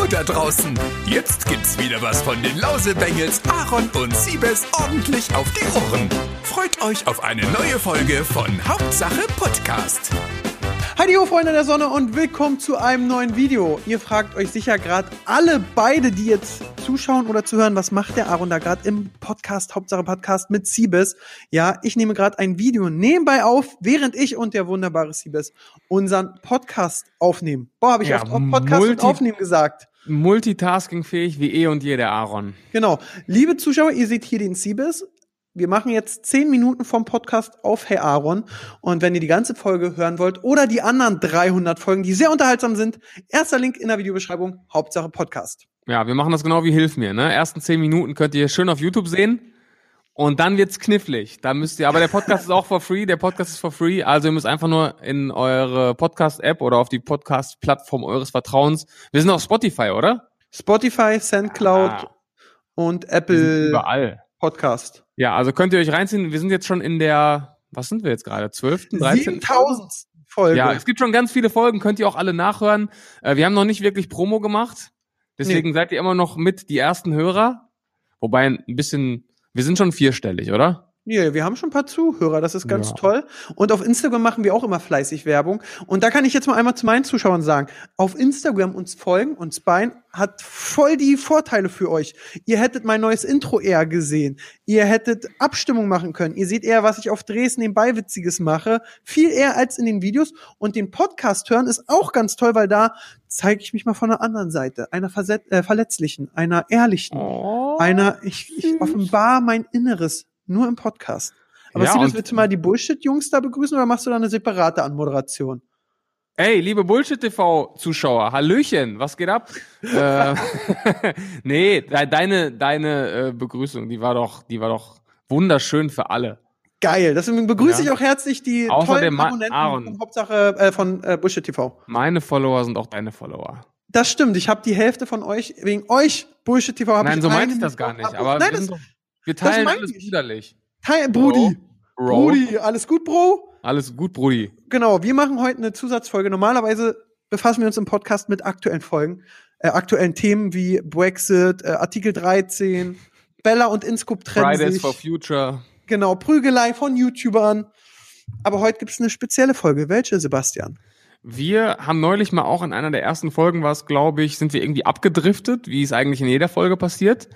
Hallo da draußen! Jetzt gibt's wieder was von den Lausebengels, Aaron und Siebes ordentlich auf die Ohren. Freut euch auf eine neue Folge von Hauptsache Podcast. Heidi ho, Freunde der Sonne und willkommen zu einem neuen Video. Ihr fragt euch sicher gerade alle beide, die jetzt zuschauen oder zuhören, was macht der Aaron da gerade im Podcast, Hauptsache Podcast mit Siebes? Ja, ich nehme gerade ein Video nebenbei auf, während ich und der wunderbare Siebes unseren Podcast aufnehmen. Boah, habe ich Ja, oft auf Podcast und aufnehmen gesagt. Multitaskingfähig wie eh und je der Aaron. Genau. Liebe Zuschauer, ihr seht hier den Siebes. Wir machen jetzt zehn Minuten vom Podcast auf Hey Aaron. Und wenn ihr die ganze Folge hören wollt oder die anderen 300 Folgen, die sehr unterhaltsam sind, erster Link in der Videobeschreibung, Hauptsache Podcast. Ja, wir machen das genau wie Hilf mir, ne? Ersten zehn Minuten könnt ihr schön auf YouTube sehen. Und dann wird's knifflig. Da müsst ihr, aber der Podcast ist auch for free, der Podcast ist for free. Also ihr müsst einfach nur in eure Podcast-App oder auf die Podcast-Plattform eures Vertrauens. Wir sind auf Spotify, oder? Spotify, Soundcloud Ah, und Apple überall. Podcast. Ja, also könnt ihr euch reinziehen. Wir sind jetzt schon in der, was sind wir jetzt gerade? 12., 13.? 7000 Folge. Ja, es gibt schon ganz viele Folgen, könnt ihr auch alle nachhören. Äh, wir haben noch nicht wirklich Promo gemacht. Deswegen seid ihr immer noch mit die ersten Hörer. Wobei ein bisschen, wir sind schon vierstellig, oder? Ja, wir haben schon ein paar Zuhörer, das ist ganz Ja. toll. Und auf Instagram machen wir auch immer fleißig Werbung. Und da kann ich jetzt mal einmal zu meinen Zuschauern sagen, auf Instagram uns folgen, uns bein, hat voll die Vorteile für euch. Ihr hättet mein neues Intro eher gesehen. Ihr hättet Abstimmung machen können. Ihr seht eher, was ich auf Dresden nebenbei Witziges mache. Viel eher als in den Videos. Und den Podcast hören ist auch ganz toll, weil da zeige ich mich mal von der anderen Seite. Einer verset- äh, verletzlichen, einer ehrlichen, Oh. einer, ich, ich offenbar mein Inneres nur im Podcast. Aber Ja, willst du mal die Bullshit-Jungs da begrüßen oder machst du da eine separate Anmoderation? Ey, liebe Bullshit-TV-Zuschauer, Hallöchen, was geht ab? äh, nee, de deine, deine äh, Begrüßung, die war doch, die war doch wunderschön für alle. Geil. Deswegen begrüße Ja. ich auch herzlich die Außer tollen Abonnenten Aaron. von Hauptsache äh, von äh, Bullshit TV. Meine Follower sind auch deine Follower. Das stimmt. Ich habe die Hälfte von euch wegen euch Bullshit TV. Hab Nein, ich so eine meinte ich das gar nicht. Abos. Aber nein, das, wir teilen alles ich. brüderlich. Teil, Brudi, Bro. Brudi, alles gut, Bro? Alles gut, Brudi. Genau. Wir machen heute eine Zusatzfolge. Normalerweise befassen wir uns im Podcast mit aktuellen Folgen, äh, aktuellen Themen wie Brexit, äh, Artikel 13, Bella und Inscoop trennen Fridays sich. for Future. Genau, Prügelei von YouTubern. Aber heute gibt's eine spezielle Folge. Welche, Sebastian? Wir haben neulich mal auch in einer der ersten Folgen, war es, glaube ich, sind wir irgendwie abgedriftet, wie es eigentlich in jeder Folge passiert,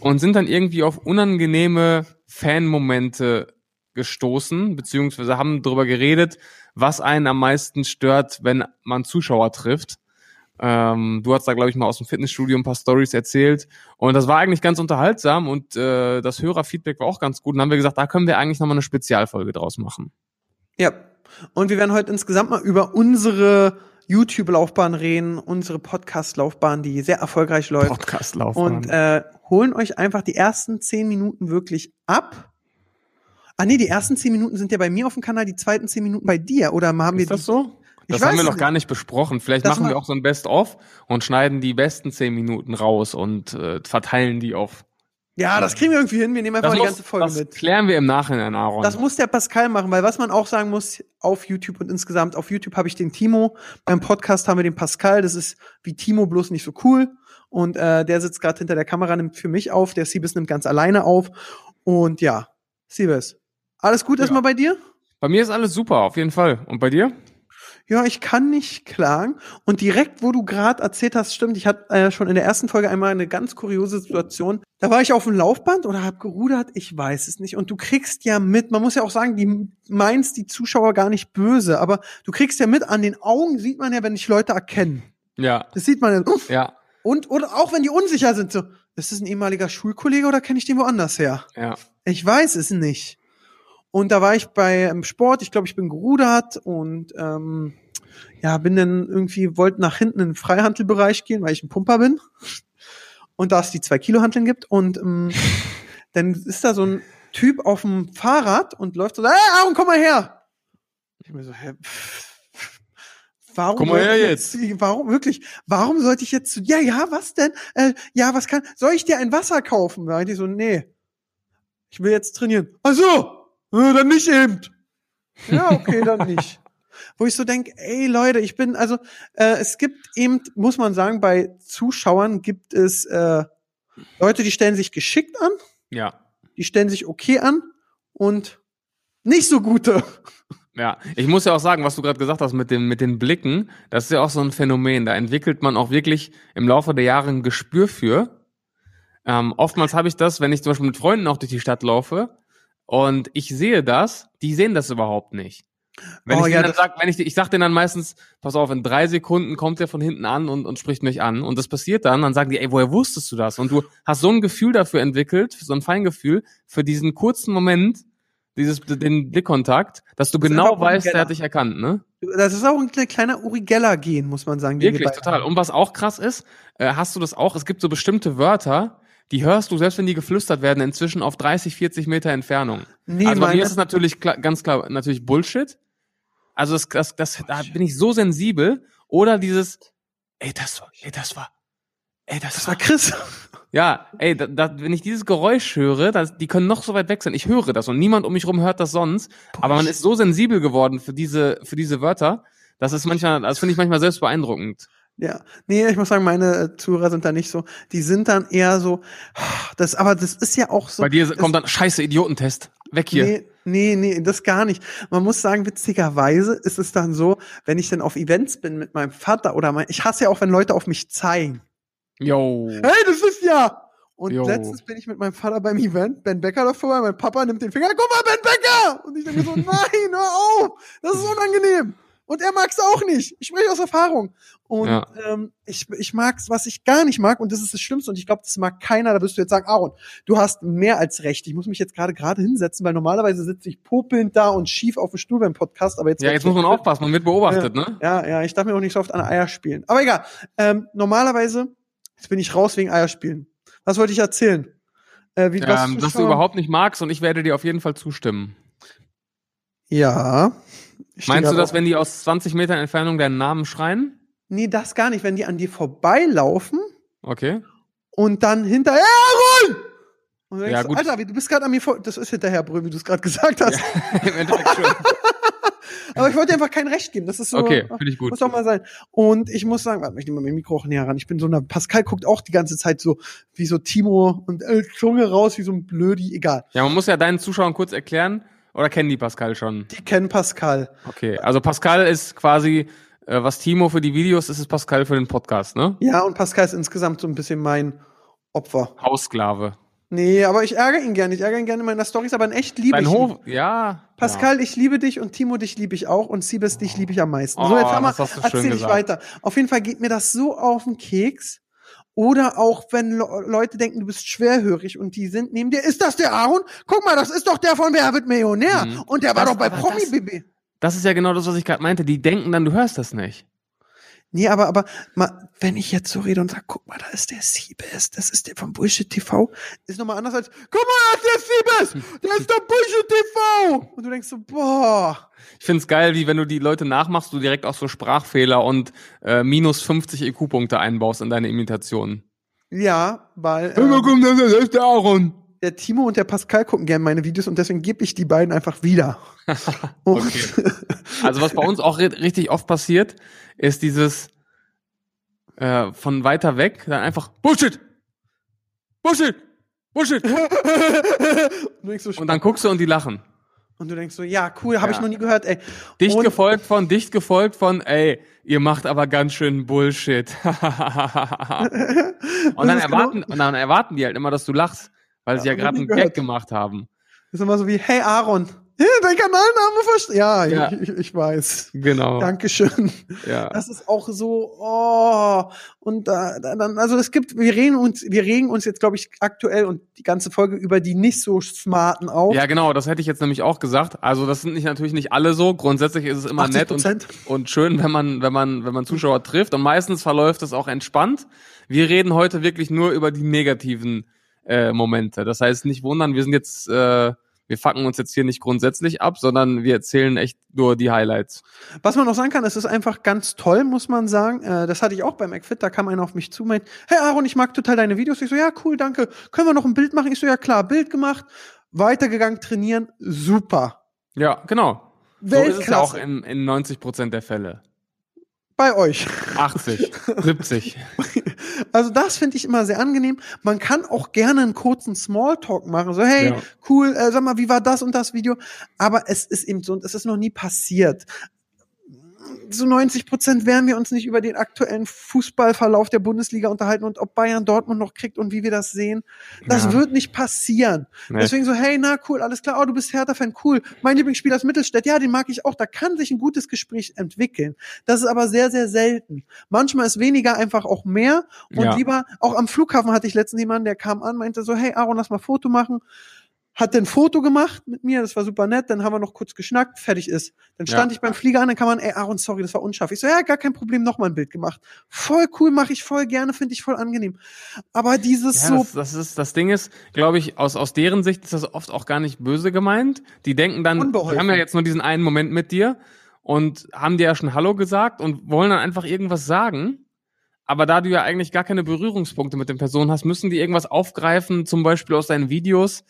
und sind dann irgendwie auf unangenehme Fanmomente gestoßen, beziehungsweise haben darüber geredet, was einen am meisten stört, wenn man Zuschauer trifft. Ähm, du hast da, glaube ich, mal aus dem Fitnessstudio ein paar Stories erzählt. Und das war eigentlich ganz unterhaltsam und äh, das Hörerfeedback war auch ganz gut. Und dann haben wir gesagt, da können wir eigentlich nochmal eine Spezialfolge draus machen. Ja. Und wir werden heute insgesamt mal über unsere YouTube-Laufbahn reden, unsere Podcast-Laufbahn, die sehr erfolgreich läuft. Podcast-Laufbahn. Und äh, holen euch einfach die ersten zehn Minuten wirklich ab. Ah nee, die ersten zehn Minuten sind ja bei mir auf dem Kanal, die zweiten zehn Minuten bei dir. Oder haben wir Ist das so? Das haben wir noch gar nicht besprochen. Vielleicht Das machen wir auch so ein Best-of und schneiden die besten zehn Minuten raus und äh, verteilen die auf. Ja, das kriegen wir irgendwie hin. Wir nehmen einfach Das, die muss, ganze Folge das mit. klären wir im Nachhinein, Aaron. Das muss der Pascal machen, weil was man auch sagen muss, auf YouTube und insgesamt auf YouTube habe ich den Timo, beim Podcast haben wir den Pascal, das ist wie Timo, bloß nicht so cool. Und äh, der sitzt gerade hinter der Kamera, nimmt für mich auf, der Siebes nimmt ganz alleine auf. Und ja, Siebes, alles gut Ja. erstmal bei dir? Bei mir ist alles super, auf jeden Fall. Und bei dir? Ja, ich kann nicht klagen. Und direkt, wo du gerade erzählt hast, stimmt, ich hatte äh, schon in der ersten Folge einmal eine ganz kuriose Situation. Da war ich auf dem Laufband oder hab gerudert, ich weiß es nicht. Und du kriegst ja mit, man muss ja auch sagen, die meinst die Zuschauer gar nicht böse, aber du kriegst ja mit, an den Augen sieht man ja, wenn dich Leute erkennen. Ja, Das sieht man ja. Uff. ja, Und oder auch wenn die unsicher sind, so, ist das ein ehemaliger Schulkollege oder kenne ich den woanders her? ja. Ich weiß es nicht. Und da war ich bei ähm, Sport, ich glaube, ich bin gerudert und ähm, ja, bin dann irgendwie, wollte nach hinten in den Freihandelbereich gehen, weil ich ein Pumper bin. Und da es die zwei Kilo Hanteln gibt. Und ähm, dann ist da so ein Typ auf dem Fahrrad und läuft so, hey Aaron, komm mal her. Ich mir so, hä, warum Komm mal her ich Warum wirklich? Warum sollte ich jetzt? Ja, ja, was denn? Äh, ja, was kann? Soll ich dir ein Wasser kaufen? Da meinte ich so, nee. Ich will jetzt trainieren. Ach so, äh, dann nicht eben. Ja, okay, dann nicht. Wo ich so denke, ey Leute, ich bin, also äh, es gibt eben, muss man sagen, bei Zuschauern gibt es äh, Leute, die stellen sich geschickt an, Ja. die stellen sich okay an und nicht so gute. Ja, ich muss ja auch sagen, was du gerade gesagt hast mit, dem, mit den Blicken, das ist ja auch so ein Phänomen. Da entwickelt man auch wirklich im Laufe der Jahre ein Gespür für. Ähm, oftmals habe ich das, wenn ich zum Beispiel mit Freunden auch durch die Stadt laufe und ich sehe das, die sehen das überhaupt nicht. Wenn Oh ich ja, dann sag, wenn ich, ich sag denen dann meistens, pass auf, in drei Sekunden kommt der von hinten an und, und spricht mich an. Und das passiert dann, dann sagen die, ey, woher wusstest du das? Und du hast so ein Gefühl dafür entwickelt, so ein Feingefühl für diesen kurzen Moment, dieses, den Blickkontakt, dass du Das genau weißt, der hat dich erkannt, ne? Das ist auch ein kle- kleiner Uri Geller-Gen, muss man sagen. wir Wirklich, beide total. Und was auch krass ist, äh, hast du das auch, es gibt so bestimmte Wörter, die hörst du, selbst wenn die geflüstert werden, inzwischen auf 30, 40 Meter Entfernung. Nee, also bei mir ist es natürlich klar, ganz klar natürlich Bullshit. Also das, das, das, da bin ich so sensibel. Oder dieses, ey, das war, ey, das war, ey, das, Das war, war Chris. ja, ey, da, da, wenn ich dieses Geräusch höre, das, die können noch so weit weg sein. Ich höre das und niemand um mich rum hört das sonst. Aber man ist so sensibel geworden für diese, für diese Wörter, das ist manchmal, das finde ich manchmal selbst beeindruckend. Ja, nee, ich muss sagen, meine äh, Zuhörer sind da nicht so. Die sind dann eher so, das, aber das ist ja auch so. Bei dir kommt dann scheiße Idiotentest. Weg hier. Nee, nee, nee, das gar nicht. Man muss sagen, witzigerweise ist es dann so, wenn ich dann auf Events bin mit meinem Vater oder mein, ich hasse ja auch, wenn Leute auf mich zeigen. Yo. Hey, das ist ja! Und Jo. letztens bin ich mit meinem Vater beim Event, Ben Becker davor, mein Papa nimmt den Finger, guck mal, Ben Becker! Und ich denke so, nein, hör auf! Das ist unangenehm! Und er mag's auch nicht. Ich spreche aus Erfahrung. Und Ja. ähm, ich, ich mag's, was ich gar nicht mag, und das ist das Schlimmste, und ich glaube, das mag keiner, da wirst du jetzt sagen, Aaron, du hast mehr als recht. Ich muss mich jetzt gerade gerade hinsetzen, weil normalerweise sitze ich popelnd da und schief auf dem Stuhl beim Podcast, aber jetzt Ja, jetzt muss man aufpassen, man wird beobachtet, ne? ja, ja, ich darf mir auch nicht so oft an Eier spielen. Aber egal. Ähm, normalerweise, jetzt bin ich raus wegen Eierspielen. Was wollte ich erzählen? Äh, wie, was Ähm, dass du überhaupt nicht magst und ich werde dir auf jeden Fall zustimmen. Ja. Meinst du grad das, auf- wenn die aus 20 Metern Entfernung deinen Namen schreien? Nee, das gar nicht. Wenn die an dir vorbeilaufen Okay. und dann hinterher, Aaron! Und du denkst Ja, gut. Alter, du bist gerade an mir vor. Das ist hinterher, Brü, wie du es gerade gesagt hast. Im Endeffekt schon. Aber ich wollte dir einfach kein Recht geben. Das ist so. Okay, finde ich gut. Muss doch mal sein. Und ich muss sagen, warte, ich nehme mal mein Mikro auch näher ran. Ich bin so eine, Pascal guckt auch die ganze Zeit so, wie so Timo und äh, Zunge raus, wie so ein Blödi, egal. Ja, man muss ja deinen Zuschauern kurz erklären, oder kennen die Pascal schon? Die kennen Pascal. Okay, also Pascal ist quasi, was Timo für die Videos ist, ist Pascal für den Podcast, ne? Ja, und Pascal ist insgesamt so ein bisschen mein Opfer. Haussklave. Nee, aber ich ärgere ihn gerne. Ich ärgere ihn gerne in meiner Storys, aber in echt liebe Dein ich ihn. Hof, ja. Pascal, ich liebe dich und Timo, dich liebe ich auch und Siebes, dich liebe ich am meisten. so, Oh, jetzt du schön erzähl ich weiter. Auf jeden Fall geht mir das so auf den Keks. Oder auch, wenn Le Leute denken, du bist schwerhörig und die sind neben dir. Ist das der Aaron? Guck mal, das ist doch der von Wer wird Millionär. Mhm. Und der war Das- doch bei Promi BB. Das ist ja genau das, was ich gerade meinte. Die denken dann, du hörst das nicht. Nee, aber, aber, mal, wenn ich jetzt so rede und sag, guck mal, da ist der Siebes, das ist der von Bullshit TV, ist nochmal anders als, guck mal, da ist der Siebes, der ist der Bullshit TV. Und du denkst so, boah. Ich find's geil, wie wenn du die Leute nachmachst, du direkt auch so Sprachfehler und äh, minus 50 EQ-Punkte einbaust in deine Imitationen. Ja, weil. Ähm, kommt das ist der Aaron. Der Timo und der Pascal gucken gerne meine Videos und deswegen gebe ich die beiden einfach wieder. Und Okay. Also was bei uns auch ri- richtig oft passiert, ist dieses äh, von weiter weg dann einfach Bullshit, Bullshit, Bullshit. denkst so, Und dann guckst du und die lachen. und du denkst so, ja, cool, habe ich Ja. noch nie gehört, ey. Dicht und, gefolgt von, dicht gefolgt von, ey, ihr macht aber ganz schön Bullshit. und dann ist erwarten, und dann erwarten die halt immer, dass du lachst, weil sie ja gerade einen nie Gag gehört. gemacht haben. Das ist immer so wie, hey Aaron, dein Kanalname versteht. Ja, Ja. Ich, ich, weiß. Genau. Dankeschön. Ja. Das ist auch so, oh, und da, da, dann, also es gibt, wir reden uns, wir regen uns jetzt, glaube ich, aktuell und die ganze Folge über die nicht so smarten auf. Ja, genau, das hätte ich jetzt nämlich auch gesagt. Also das sind nicht natürlich nicht alle so. Grundsätzlich ist es immer nett und, 80%. und schön, wenn man, wenn man, wenn man Zuschauer trifft. Und meistens verläuft es auch entspannt. Wir reden heute wirklich nur über die negativen äh, Momente. Das heißt, nicht wundern, wir sind jetzt, äh, wir fucken uns jetzt hier nicht grundsätzlich ab, sondern wir erzählen echt nur die Highlights. Was man noch sagen kann, es ist einfach ganz toll, muss man sagen. Äh, das hatte ich auch beim McFit, da kam einer auf mich zu, meint, hey Aaron, ich mag total deine Videos. Ich so, ja, cool, danke. Können wir noch ein Bild machen? Ich so, ja klar, Bild gemacht, weitergegangen, trainieren, super. Ja, genau. So ist es ja Weltklasse. auch in, in 90 Prozent der Fälle. bei euch. 80, 70. Also das finde ich immer sehr angenehm. Man kann auch gerne einen kurzen Smalltalk machen. So, hey, Ja. cool, äh, sag mal, wie war das und das Video? Aber es ist eben so, und es ist noch nie passiert. Zu 90 Prozent werden wir uns nicht über den aktuellen Fußballverlauf der Bundesliga unterhalten und ob Bayern Dortmund noch kriegt und wie wir das sehen. Das Ja. wird nicht passieren. Nee. Deswegen so, hey, na cool, alles klar, oh, du bist Hertha-Fan, cool. Mein Lieblingsspieler ist Mittelstädt, ja, den mag ich auch. Da kann sich ein gutes Gespräch entwickeln. Das ist aber sehr, sehr selten. Manchmal ist weniger einfach auch mehr und Ja. lieber, auch am Flughafen hatte ich letztens jemanden, der kam an, meinte so, hey Aaron, lass mal Foto machen. Hat ein Foto gemacht mit mir, das war super nett, dann haben wir noch kurz geschnackt, fertig ist. Dann stand Ja. ich beim Flieger an, dann kann man, ey Aaron, sorry, das war unscharf. Ich so, ja, gar kein Problem, nochmal ein Bild gemacht. Voll cool, mache ich voll gerne, finde ich voll angenehm. Aber dieses Ja, so, das, das ist das Ding ist, glaube ich, aus aus deren Sicht ist das oft auch gar nicht böse gemeint. Die denken dann, Unbeholfen. die haben ja jetzt nur diesen einen Moment mit dir und haben dir ja schon Hallo gesagt und wollen dann einfach irgendwas sagen. Aber da du ja eigentlich gar keine Berührungspunkte mit den Personen hast, müssen die irgendwas aufgreifen, zum Beispiel aus deinen Videos,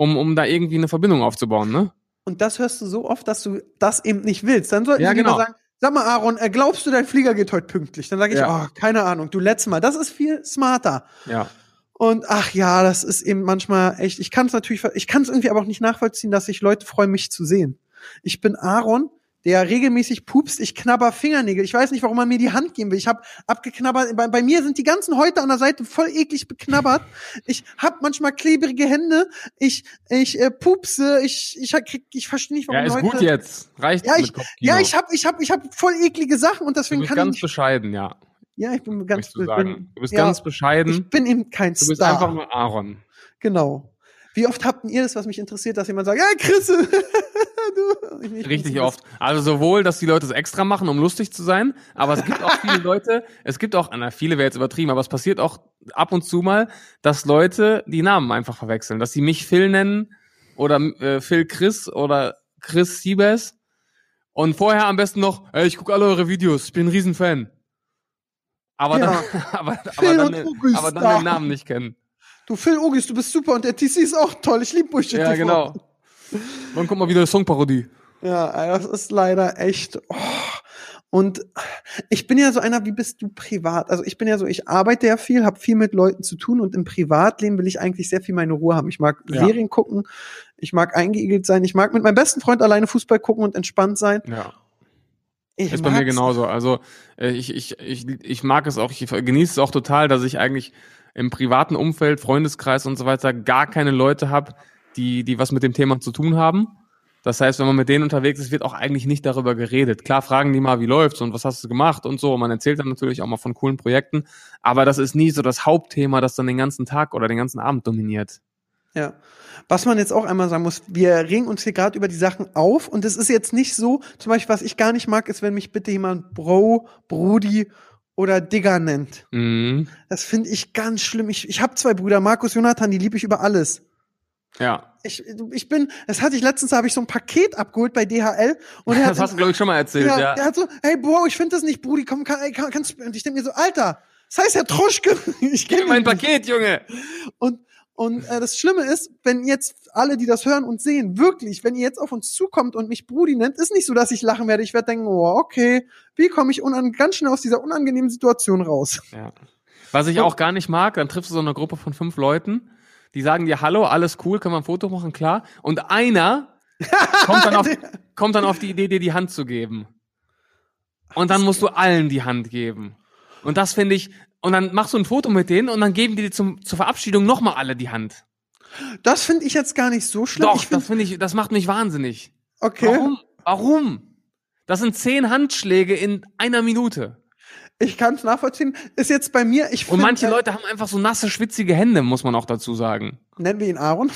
um, um da irgendwie eine Verbindung aufzubauen, ne? Und das hörst du so oft, dass du das eben nicht willst. Dann sollten Ja, lieber genau. sagen, sag mal, Aaron, äh, glaubst du, dein Flieger geht heute pünktlich? Dann sage ich, Ja. oh, keine Ahnung, du letztes Mal. Das ist viel smarter. Ja. Und ach ja, das ist eben manchmal echt, ich kann es natürlich, ich kann es irgendwie aber auch nicht nachvollziehen, dass sich Leute freuen, mich zu sehen. Ich bin Aaron, der regelmäßig pupst, ich knabber Fingernägel. Ich weiß nicht, warum man mir die Hand geben will. Ich habe abgeknabbert, bei, bei mir sind die ganzen Häute an der Seite voll eklig beknabbert. Ich habe manchmal klebrige Hände, ich ich äh, pupse, ich ich krieg, ich verstehe nicht, warum Ja, ist Leute gut jetzt. Reicht Ja, mit ich, ja, ich habe ich hab, ich hab voll eklige Sachen und du deswegen bist kann ich ganz nicht, bescheiden, ja. Ja, ich bin ganz du sagen. bin, Du bist ja, ganz bescheiden. Ich bin eben kein du bist Star. einfach nur Aaron. Genau. Wie oft habt ihr das, was mich interessiert, dass jemand sagt, ja, Chris, du. Ich- ich Richtig oft. Also sowohl, dass die Leute es extra machen, um lustig zu sein, aber es gibt auch viele Leute, es gibt auch, na, viele wäre jetzt übertrieben, aber es passiert auch ab und zu mal, dass Leute die Namen einfach verwechseln, dass sie mich Phil nennen oder äh, Phil Chris oder Chris Siebes und vorher am besten noch, ey, ich gucke alle eure Videos, ich bin ein Riesenfan. Aber Ja. dann, aber, aber, dann, August aber dann da. den Namen nicht kennen. Du, Phil August, du bist super und der TC ist auch toll. Ich liebe Bullshit. Ja, TV. genau. Wann kommt mal wieder eine Songparodie? Ja, das ist leider echt. Oh. Und ich bin ja so einer, wie bist du privat? Also ich bin ja so, ich arbeite ja viel, habe viel mit Leuten zu tun und im Privatleben will ich eigentlich sehr viel meine Ruhe haben. Ich mag Ja. Serien gucken, ich mag eingeigelt sein, ich mag mit meinem besten Freund alleine Fußball gucken und entspannt sein. Ja. Ich Ist bei mir genauso. Also äh, ich, ich, ich, ich mag es auch, ich genieße es auch total, dass ich eigentlich im privaten Umfeld, Freundeskreis und so weiter gar keine Leute habe, die, die was mit dem Thema zu tun haben. Das heißt, wenn man mit denen unterwegs ist, wird auch eigentlich nicht darüber geredet. Klar fragen die mal, wie läuft's und was hast du gemacht und so. Man erzählt dann natürlich auch mal von coolen Projekten, aber das ist nie so das Hauptthema, das dann den ganzen Tag oder den ganzen Abend dominiert. Ja. Was man jetzt auch einmal sagen muss, wir regen uns hier gerade über die Sachen auf und es ist jetzt nicht so, zum Beispiel, was ich gar nicht mag, ist, wenn mich bitte jemand Bro, Brudi oder Digger nennt. Mhm. Das finde ich ganz schlimm. Ich, ich habe zwei Brüder, Markus, Jonathan, die liebe ich über alles. Ja, Ich, ich bin, das hatte ich letztens, habe ich so ein Paket abgeholt bei DHL und er hat, das hast du, glaube ich, schon mal erzählt, ja, ja. der hat so, hey Bro, ich finde das nicht, Brudi, komm, kann, kann, kannst du, und ich denke mir so, Alter, das heißt ja Troschke, ich kenne Mein Paket, Junge! Und, und äh, das Schlimme ist, wenn jetzt alle, die das hören und sehen, wirklich, wenn ihr jetzt auf uns zukommt und mich Brudi nennt, ist nicht so, dass ich lachen werde. Ich werde denken, oh, okay, wie komme ich unan ganz schnell aus dieser unangenehmen Situation raus? Ja. Was ich auch gar nicht mag, dann triffst du so eine Gruppe von fünf Leuten, die sagen dir Hallo, alles cool, können wir ein Foto machen, klar. Und einer kommt dann auf, kommt dann auf die Idee, dir die Hand zu geben. Und dann musst du allen die Hand geben. Und das finde ich, und dann machst du ein Foto mit denen und dann geben die dir zum, zur Verabschiedung nochmal alle die Hand. Das finde ich jetzt gar nicht so schlimm. Doch, ich find, das finde ich, das macht mich wahnsinnig. okay. Warum? Warum? Das sind zehn Handschläge in einer Minute. Ich kann es nachvollziehen. Ist jetzt bei mir, ich Und find, manche äh, Leute haben einfach so nasse, schwitzige Hände, muss man auch dazu sagen. Nennen wir ihn Aaron.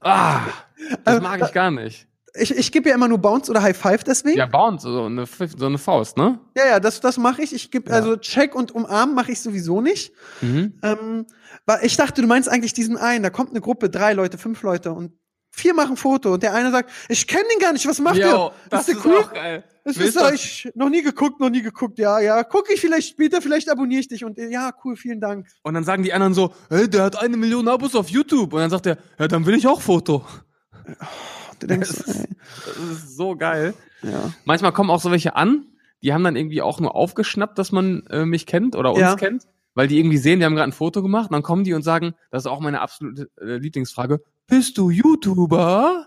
Ah, das Also, mag ich gar nicht. Ich, ich gebe ja immer nur Bounce oder High Five deswegen. Ja, Bounce, so eine, so eine Faust, ne? ja, ja das, das mache ich. Ich gebe, Ja. also Check und Umarmen mache ich sowieso nicht. Mhm. Ähm, weil ich dachte, du meinst eigentlich diesen einen. Da kommt eine Gruppe, drei Leute, fünf Leute und vier machen Foto und der eine sagt, ich kenne den gar nicht, was macht Jo, der? das der ist auch geil. Das ist ist das? ich noch nie geguckt, noch nie geguckt. Ja, ja, gucke ich vielleicht später, vielleicht abonniere ich dich und ja, cool, vielen Dank. Und dann sagen die anderen so, hey, der hat eine Million Abos auf YouTube. Und dann sagt er, ja, dann will ich auch Foto. Du denkst, Das ist, das ist so geil. ja. Manchmal kommen auch so welche an, die haben dann irgendwie auch nur aufgeschnappt, dass man äh, mich kennt oder uns Ja. kennt, weil die irgendwie sehen, wir haben gerade ein Foto gemacht, dann kommen die und sagen, das ist auch meine absolute äh, Lieblingsfrage, bist du YouTuber?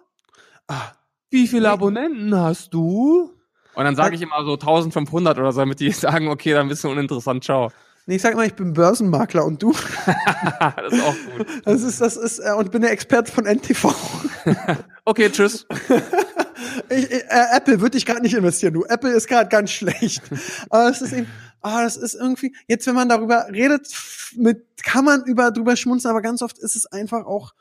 Ah, Wie viele. Abonnenten hast du? Und dann sage ich immer so 1500 oder so, damit die sagen, okay, dann bist du uninteressant, ciao. nee, ich sag mal, ich bin Börsenmakler und du? das ist auch gut. Das ist, das ist, äh, und bin der Experte von NTV. Okay, tschüss. Ich, äh, Apple würde ich gerade nicht investieren, du. Apple ist gerade ganz schlecht. Aber es ist eben, ah, das ist irgendwie, jetzt wenn man darüber redet, mit, kann man über, drüber schmunzeln, aber ganz oft ist es einfach auch,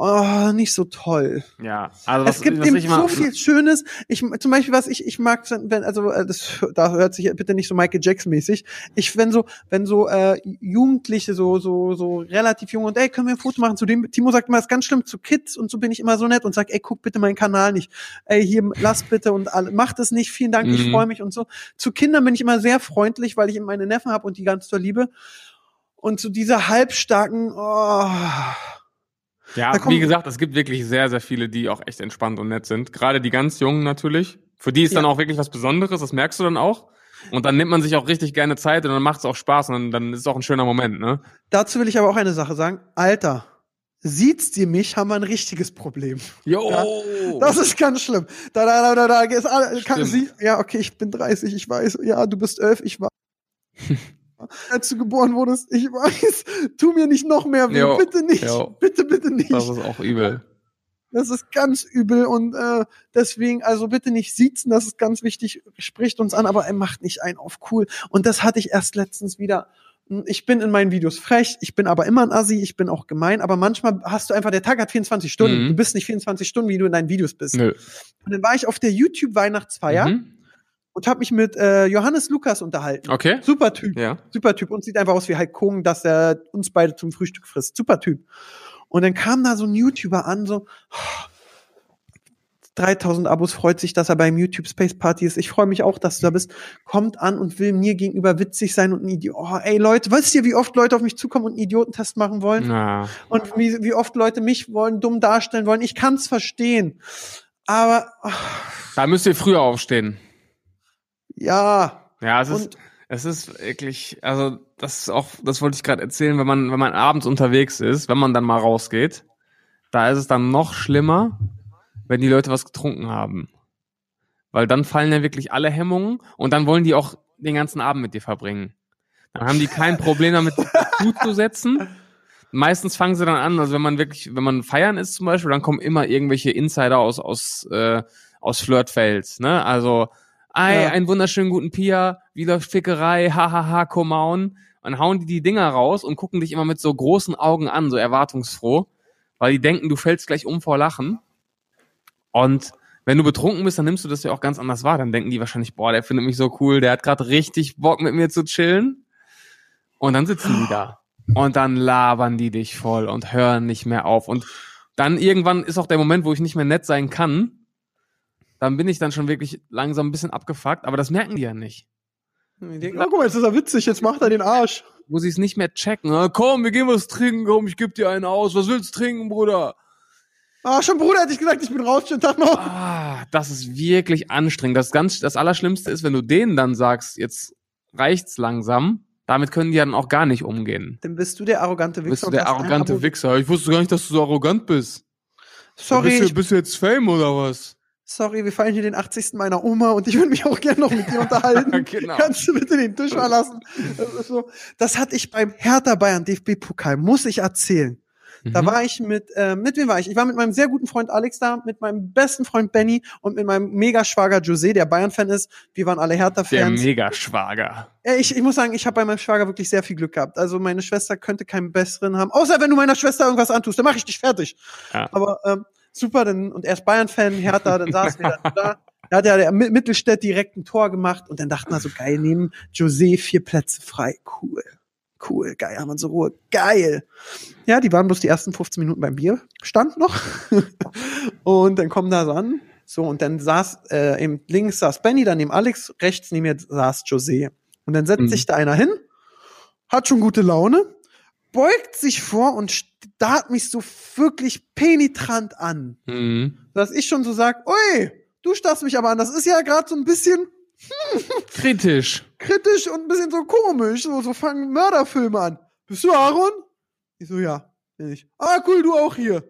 oh, nicht so toll. Ja, also was, es gibt was eben ich immer, so viel Schönes. Ich, zum Beispiel, was ich, ich mag, wenn, also, äh, das, da hört sich bitte nicht so Michael Jackson mäßig. Ich, wenn so, wenn so, äh, Jugendliche so, so, so relativ jung und, ey, können wir ein Foto machen zu dem? Timo sagt immer, das ist ganz schlimm zu Kids und so bin ich immer so nett und sag, ey, guck bitte meinen Kanal nicht. Ey, hier, lass bitte und alle, macht es nicht. Vielen Dank, ich Mhm. freue mich und so. Zu Kindern bin ich immer sehr freundlich, weil ich eben meine Neffen habe und die ganz doll liebe. Und zu dieser halbstarken, oh, Ja, wie gesagt, es gibt wirklich sehr, sehr viele, die auch echt entspannt und nett sind. Gerade die ganz Jungen natürlich. Für die ist dann Ja. auch wirklich was Besonderes, das merkst du dann auch. Und dann nimmt man sich auch richtig gerne Zeit und dann macht es auch Spaß und dann, dann ist es auch ein schöner Moment, ne? Dazu will ich aber auch eine Sache sagen. Alter, sieht's dir mich, haben wir ein richtiges Problem. Jo! Das ist ganz schlimm. Da, da, da, da, da ist alle, kann Stimmt. sie, ja, okay, ich bin 30, ich weiß. Ja, du bist elf, ich weiß. Als du geboren wurdest, ich weiß. Tu mir nicht noch mehr weh. Jo, Bitte nicht. jo. Bitte, bitte nicht. das ist auch übel. Das ist ganz übel und äh, deswegen, also bitte nicht siezen, das ist ganz wichtig, spricht uns an, aber er macht nicht ein auf cool. Und das hatte ich erst letztens wieder. Ich bin in meinen Videos frech, ich bin aber immer ein Assi, ich bin auch gemein, aber manchmal hast du einfach, der Tag hat 24 Stunden. Mhm. Du bist nicht 24 Stunden, wie du in deinen Videos bist. Nö. Und dann war ich auf der YouTube-Weihnachtsfeier Mhm. Und habe mich mit äh, Johannes Lukas unterhalten. Okay. Super Typ. Ja. Super Typ und sieht einfach aus wie Hulk Hogan, dass er uns beide zum Frühstück frisst. Super Typ. Und dann kam da so ein YouTuber an, so 3000 Abos, freut sich, dass er beim YouTube Space Party ist. Ich freue mich auch, dass du da bist. Kommt an und will mir gegenüber witzig sein und ein Idiot. Oh, ey Leute, wisst ihr, wie oft Leute auf mich zukommen und einen Idiotentest machen wollen? Na, Und wie, wie oft Leute mich wollen, dumm darstellen wollen? Ich kann's verstehen. Aber, ach, da müsst ihr früher aufstehen. Ja. Ja, es ist, es ist wirklich, also das ist auch, das wollte ich gerade erzählen, wenn man, wenn man abends unterwegs ist, wenn man dann mal rausgeht, da ist es dann noch schlimmer, wenn die Leute was getrunken haben. Weil dann fallen ja wirklich alle Hemmungen und dann wollen die auch den ganzen Abend mit dir verbringen. Dann haben die kein Problem damit, dich zuzusetzen. Meistens fangen sie dann an, also wenn man wirklich, wenn man feiern ist zum Beispiel, dann kommen immer irgendwelche Insider aus, aus, äh, aus Flirtfels, ne? Also, ei, Ja. einen wunderschönen guten Pia, wie läuft Fickerei, hahaha, Komaun. Und hauen die die Dinger raus und gucken dich immer mit so großen Augen an, so erwartungsfroh, weil die denken, du fällst gleich um vor Lachen. Und wenn du betrunken bist, dann nimmst du das ja auch ganz anders wahr. Dann denken die wahrscheinlich, boah, der findet mich so cool, der hat gerade richtig Bock mit mir zu chillen. Und dann sitzen die da. Und dann labern die dich voll und hören nicht mehr auf. Und dann irgendwann ist auch der Moment, wo ich nicht mehr nett sein kann. Dann bin ich dann schon wirklich langsam ein bisschen abgefuckt, aber das merken die ja nicht. Die denken, na guck mal, jetzt ist er witzig, jetzt macht er den Arsch. Wo sie es nicht mehr checken. Na, komm, wir gehen was trinken, komm, ich geb dir einen aus. Was willst du trinken, Bruder? Ah, schon Bruder hätte ich gesagt, ich bin raus, schönen Tag noch. Ah, das ist wirklich anstrengend. Das ganz, das Allerschlimmste ist, wenn du denen dann sagst, jetzt reicht's langsam. Damit können die dann auch gar nicht umgehen. Dann bist du der arrogante Wichser. Bist du der arrogante Wichser? Ich wusste gar nicht, dass du so arrogant bist. Sorry, Bist du, bist du jetzt Fame oder was? Sorry, wir feiern hier den 80. meiner Oma und ich würde mich auch gerne noch mit dir unterhalten. Genau. Kannst du bitte den Tisch verlassen? Das, so, das hatte ich beim Hertha Bayern DFB-Pokal, muss ich erzählen. Da Mhm. war ich mit, äh, mit wem war ich? Ich war mit meinem sehr guten Freund Alex da, mit meinem besten Freund Benny und mit meinem Megaschwager José, der Bayern-Fan ist. Wir waren alle der Hertha-Fans. Megaschwager. Ja, ich, ich muss sagen, ich habe bei meinem Schwager wirklich sehr viel Glück gehabt. Also meine Schwester könnte keinen besseren haben. Außer wenn du meiner Schwester irgendwas antust, dann mache ich dich fertig. Ja. Aber ähm, super, dann, und er ist Bayern-Fan, Hertha, dann saßen wir dann da. Da hat ja der Mi- Mittelstädt direkt ein Tor gemacht und dann dachten wir so, geil, neben José vier Plätze frei. Cool. Cool, geil, haben wir so Ruhe. Geil. Ja, die waren bloß die ersten 15 Minuten beim Bierstand noch. und dann kommen da so an. So, und dann saß, äh, eben links saß Benny, dann neben Alex, rechts neben mir saß José. Und dann setzt Mhm. sich da einer hin, hat schon gute Laune, beugt sich vor und starrt mich so wirklich penetrant an. Mhm. Dass ich schon so sag, ui, du starrst mich aber an. Das ist ja gerade so ein bisschen Kritisch. kritisch und ein bisschen so komisch. So, so fangen Mörderfilme an. Bist du Aaron? Ich so, ja, ich. Ah, cool, du auch hier.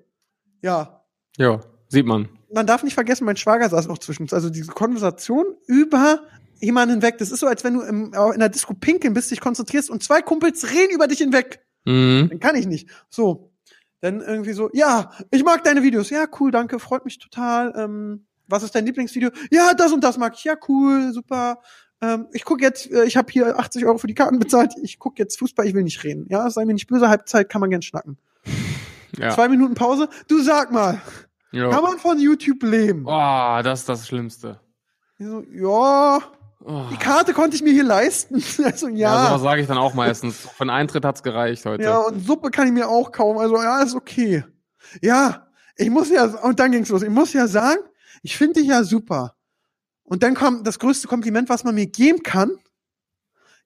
Ja. Ja, sieht man. Man darf nicht vergessen, mein Schwager saß noch zwischen uns. Also diese Konversation über jemanden hinweg. Das ist so, als wenn du im, in der Disco pinkeln bist, dich konzentrierst und zwei Kumpels reden über dich hinweg. Mhm. Dann kann ich nicht. So. Dann irgendwie so, ja, ich mag deine Videos. Ja, cool, danke, freut mich total. Ähm, was ist dein Lieblingsvideo? Ja, das und das mag ich. Ja, cool, super. Ähm, ich gucke jetzt, äh, ich habe hier 80 Euro für die Karten bezahlt. Ich gucke jetzt Fußball, ich will nicht reden. Ja, sei mir nicht böse, Halbzeit kann man gern schnacken. Ja. Zwei Minuten Pause. Du sag mal, kann ja. man von YouTube leben? Oh, das ist das Schlimmste. So, ja, Oh. die Karte konnte ich mir hier leisten. Also Ja, ja. sowas sage ich dann auch meistens. Für einen Eintritt hat's gereicht heute. Ja, und Suppe kann ich mir auch kaufen. Also, ja, ist okay. Ja, ich muss ja, und dann ging's los. Ich muss ja sagen, ich finde dich ja super. Und dann kommt das größte Kompliment, was man mir geben kann.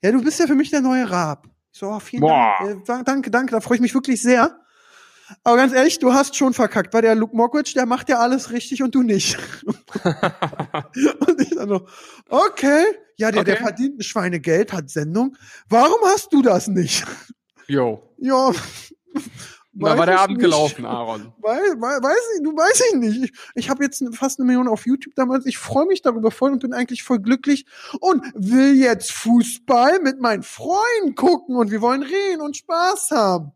Ja, du bist ja für mich der neue Raab. Ich so, oh, vielen Boah. Dank. Äh, da- danke, danke, da freue ich mich wirklich sehr. Aber ganz ehrlich, du hast schon verkackt, weil der Luke Mockridge, der macht ja alles richtig und du nicht. und ich dann so, okay, ja, der, der Okay. verdient ein Schweinegeld, hat Sendung. Warum hast du das nicht? Jo. Ja. Da war der Abend nicht. gelaufen, Aaron. Weiß, weiß, weiß ich, du weiß ich nicht. Ich, ich habe jetzt fast eine Million auf YouTube damals. Ich freue mich darüber voll und bin eigentlich voll glücklich und will jetzt Fußball mit meinen Freunden gucken und wir wollen reden und Spaß haben.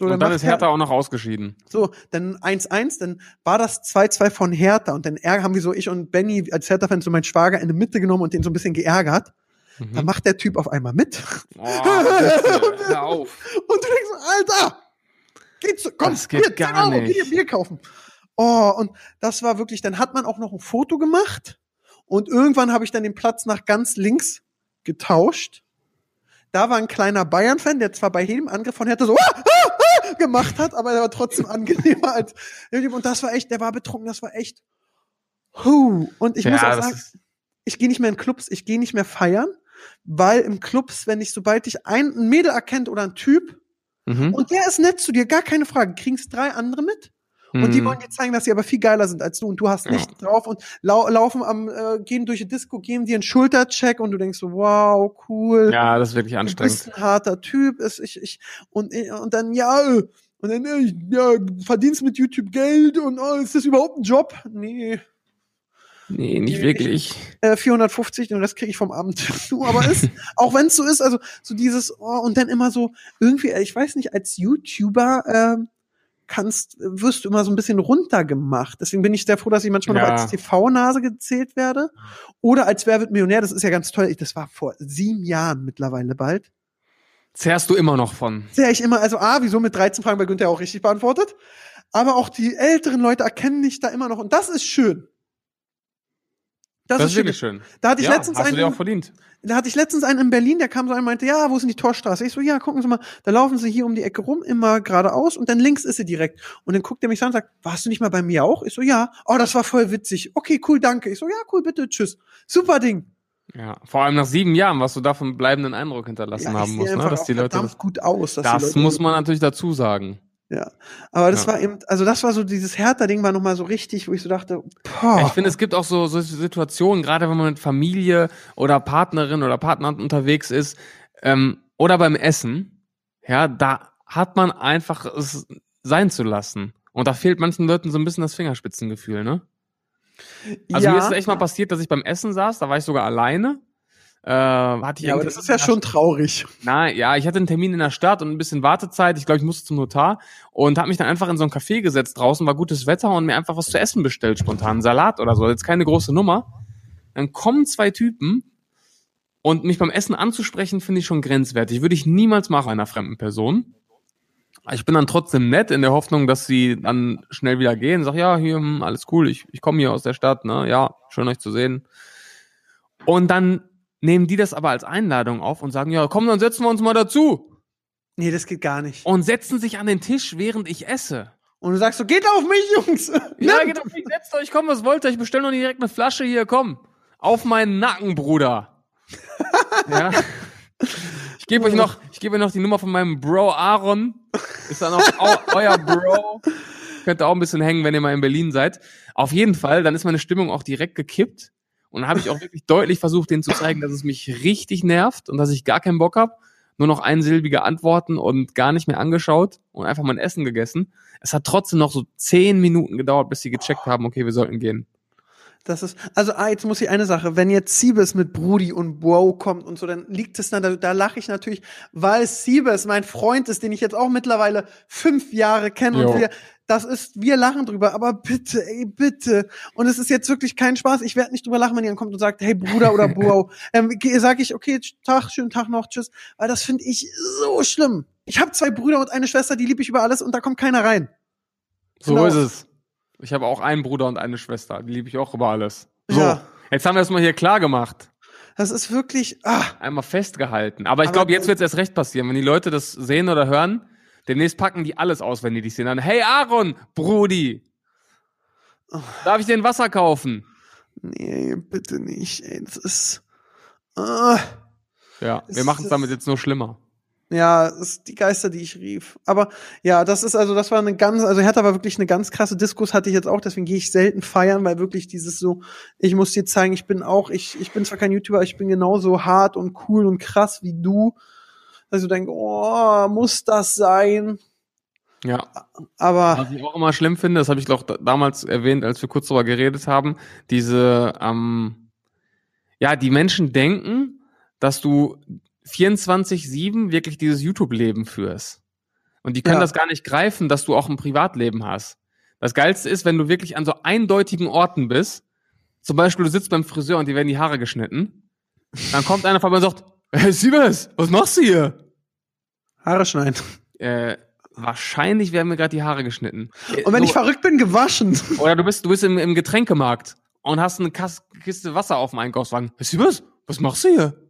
So, Und dann ist Hertha auch noch ausgeschieden. so, dann 1-1, dann war das 2-2 von Hertha und dann ärger- haben wir so, ich und Benny als Hertha-Fan so meinen Schwager in die Mitte genommen und den so ein bisschen geärgert. Dann Mhm. macht der Typ auf einmal mit. Oh, bitte, hör auf. Und du denkst, Alter, geht's, komm, Das geht hier, 10 gar Euro, nicht. dir Bier kaufen. Oh, und das war wirklich, dann hat man auch noch ein Foto gemacht und irgendwann habe ich dann den Platz nach ganz links getauscht. Da war ein kleiner Bayern-Fan, der zwar bei jedem Angriff von Hertha so ah, ah, ah, gemacht hat, aber der war trotzdem angenehmer als und das war echt, der war betrunken, das war echt. Huh. Und ich Ja, muss auch sagen, ich gehe nicht mehr in Clubs, ich gehe nicht mehr feiern, weil im Clubs, wenn ich, sobald ich ein, ein Mädel erkennt oder ein Typ, Mhm. und der ist nett zu dir, gar keine Frage, kriegst drei andere mit. Und die Mhm. wollen dir zeigen, dass sie aber viel geiler sind als du und du hast Ja. nicht drauf und lau laufen am, äh, gehen durch die Disco, geben dir einen Schultercheck und du denkst so, wow, cool. Ja, das ist wirklich du anstrengend. bist ein harter Typ. Ist, ich, ich, und, äh, und dann, ja, äh, und dann, äh, ja, verdienst mit YouTube Geld und oh, ist das überhaupt ein Job? Nee. Nee, nicht wirklich. äh, 450, den Rest kriege ich vom Amt. Du, aber ist, auch wenn es so ist, also so dieses, oh, und dann immer so, irgendwie, äh, ich weiß nicht, als YouTuber ähm, kannst, wirst du immer so ein bisschen runtergemacht. Deswegen bin ich sehr froh, dass ich manchmal noch Ja. als TV-Nase gezählt werde. Oder als Wer wird Millionär, das ist ja ganz toll. Ich, das war vor sieben Jahren mittlerweile bald. Zehrst du immer noch von. Sehr ich immer, also A, wieso mit 13 Fragen bei Günther auch richtig beantwortet. Aber auch die älteren Leute erkennen dich da immer noch. Und das ist schön. Das, ist wirklich schön. Da hatte ich ja, letztens hast du einen, dir auch verdient. da hatte ich letztens einen in Berlin, der kam so ein und meinte, ja, wo ist denn die Torstraße? Ich so, ja, gucken Sie mal, da laufen Sie hier um die Ecke rum, immer geradeaus und dann links ist sie direkt. Und dann guckt er mich an und sagt, warst du nicht mal bei mir auch? Ich so, ja. Oh, das war voll witzig. Okay, cool, danke. Ich so, ja, cool, bitte, tschüss. Super Ding. Ja, vor allem nach sieben Jahren, was du da einen bleibenden Eindruck hinterlassen Ja, haben musst, ne? dass die Leute das, gut aus. Das muss man natürlich dazu sagen. Ja. Aber das Ja. war eben, also das war so dieses Hertha-Ding war nochmal so richtig, wo ich so dachte, boah. Ich finde, es gibt auch so, so Situationen, gerade wenn man mit Familie oder Partnerin oder Partner unterwegs ist, ähm, oder beim Essen, ja, da hat man einfach es sein zu lassen. Und da fehlt manchen Leuten so ein bisschen das Fingerspitzengefühl, ne? Also ja, mir ist es echt mal passiert, dass ich beim Essen saß, da war ich sogar alleine. Äh, ich ja, aber das ist ja schon traurig. Nein, ja, ich hatte einen Termin in der Stadt und ein bisschen Wartezeit. Ich glaube, ich musste zum Notar und habe mich dann einfach in so ein Café gesetzt draußen, war gutes Wetter und mir einfach was zu essen bestellt, spontan einen Salat oder so. Jetzt keine große Nummer. Dann kommen zwei Typen und mich beim Essen anzusprechen, finde ich schon grenzwertig. Würde ich niemals machen einer fremden Person. Ich bin dann trotzdem nett in der Hoffnung, dass sie dann schnell wieder gehen. Sag ja, hier hm, alles cool. Ich, ich komme hier aus der Stadt. Ne, ja, schön euch zu sehen. Und dann nehmen die das aber als Einladung auf und sagen, ja, komm, dann setzen wir uns mal dazu. Nee, das geht gar nicht. Und setzen sich an den Tisch, während ich esse. Und du sagst so, geht auf mich, Jungs. Ja, geht doch nicht, setzt euch, komm, was wollt ihr? Ich bestelle noch direkt eine Flasche hier, komm. Auf meinen Nacken, Bruder. ja, Ich gebe euch noch, ich gebe euch noch die Nummer von meinem Bro Aaron. Ist dann auch eu euer Bro. Könnt ihr auch ein bisschen hängen, wenn ihr mal in Berlin seid. Auf jeden Fall, dann ist meine Stimmung auch direkt gekippt. Und dann habe ich auch wirklich deutlich versucht, denen zu zeigen, dass es mich richtig nervt und dass ich gar keinen Bock hab. Nur noch einsilbige Antworten und gar nicht mehr angeschaut und einfach mein Essen gegessen. Es hat trotzdem noch so zehn Minuten gedauert, bis sie gecheckt haben, okay, wir sollten gehen. Das ist, also ah, jetzt muss ich eine Sache, wenn jetzt Siebes mit Brudi und Bro kommt und so, dann liegt es da, da lache ich natürlich, weil Siebes mein Freund ist, den ich jetzt auch mittlerweile fünf Jahre kenne Jo. und wir, das ist, wir lachen drüber, aber bitte, ey, bitte. Und es ist jetzt wirklich kein Spaß. Ich werde nicht drüber lachen, wenn jemand kommt und sagt, hey Bruder oder Bro. ähm, sage ich, okay, Tag, schönen Tag noch, tschüss. Weil das finde ich so schlimm. Ich habe zwei Brüder und eine Schwester, die liebe ich über alles und da kommt keiner rein. So Genau. ist es. Ich habe auch einen Bruder und eine Schwester. Die liebe ich auch über alles. So, Ja. jetzt haben wir das mal hier klar gemacht. Das ist wirklich, ah, Einmal festgehalten. Aber ich glaube, jetzt wird es erst recht passieren. Wenn die Leute das sehen oder hören, demnächst packen die alles aus, wenn die dich sehen. Dann, hey Aaron, Brudi, darf ich dir ein Wasser kaufen? nee, bitte nicht, ey, das ist, ah. Ja, wir machen es damit jetzt nur schlimmer. Ja, ist die Geister, die ich rief. Aber ja, das ist also, das war eine ganz, also Hertha war wirklich eine ganz krasse Diskus, hatte ich jetzt auch, deswegen gehe ich selten feiern, weil wirklich dieses so, ich muss dir zeigen, ich bin auch, ich, ich bin zwar kein YouTuber, ich bin genauso hart und cool und krass wie du. Also denke, oh, muss das sein? Ja. Aber Was ich auch immer schlimm finde, das habe ich doch da- damals erwähnt, als wir kurz darüber geredet haben, diese, ähm, ja, die Menschen denken, dass du 24-7 wirklich dieses YouTube-Leben führst. Und die können Ja. das gar nicht greifen, dass du auch ein Privatleben hast. Das Geilste ist, wenn du wirklich an so eindeutigen Orten bist, zum Beispiel du sitzt beim Friseur und dir werden die Haare geschnitten, dann kommt einer vorbei und sagt, hey Siebes, was machst du hier? Haare schneiden. Äh, wahrscheinlich werden mir gerade die Haare geschnitten. Und wenn so- ich verrückt bin, gewaschen. oder du bist, du bist im, im Getränkemarkt und hast eine Kiste Wasser auf dem Einkaufswagen. Was, was? Was machst du hier?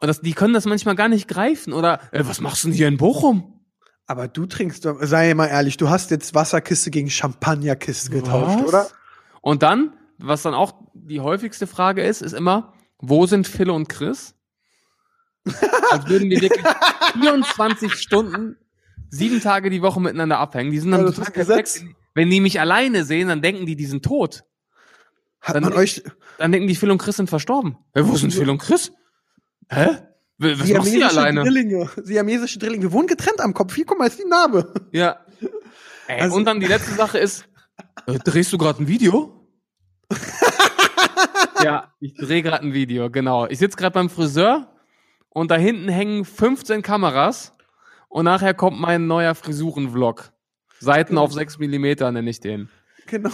Und das, die können das manchmal gar nicht greifen. Oder, äh, was machst du denn hier in Bochum? Aber du trinkst, doch- sei mal ehrlich, du hast jetzt Wasserkiste gegen Champagnerkiste getauscht, Was? oder? Und dann, was dann auch die häufigste Frage ist, ist immer, wo sind Phil und Chris? Als würden wir wirklich 24 Stunden, sieben Tage die Woche miteinander abhängen. Die sind dann Ja, total ist perfekt. Wenn die mich alleine sehen, dann denken die, die sind tot. Hat Dann- man euch, Dann denken die, Phil und Chris sind verstorben. Hä, wo sind Phil und Chris? Hä? Was machst du hier Siamesische alleine? Drillinge. Siamesische Drillinge. Wir wohnen getrennt am Kopf. Hier, guck mal, ist die Narbe. Ja. Ey, Also- und dann die letzte Sache ist, äh, drehst du gerade ein Video? ja, ich drehe gerade ein Video, genau. Ich sitze gerade beim Friseur und da hinten hängen 15 Kameras und nachher kommt mein neuer Frisuren-Vlog. Seiten auf 6 Millimeter nenne ich den. Genau.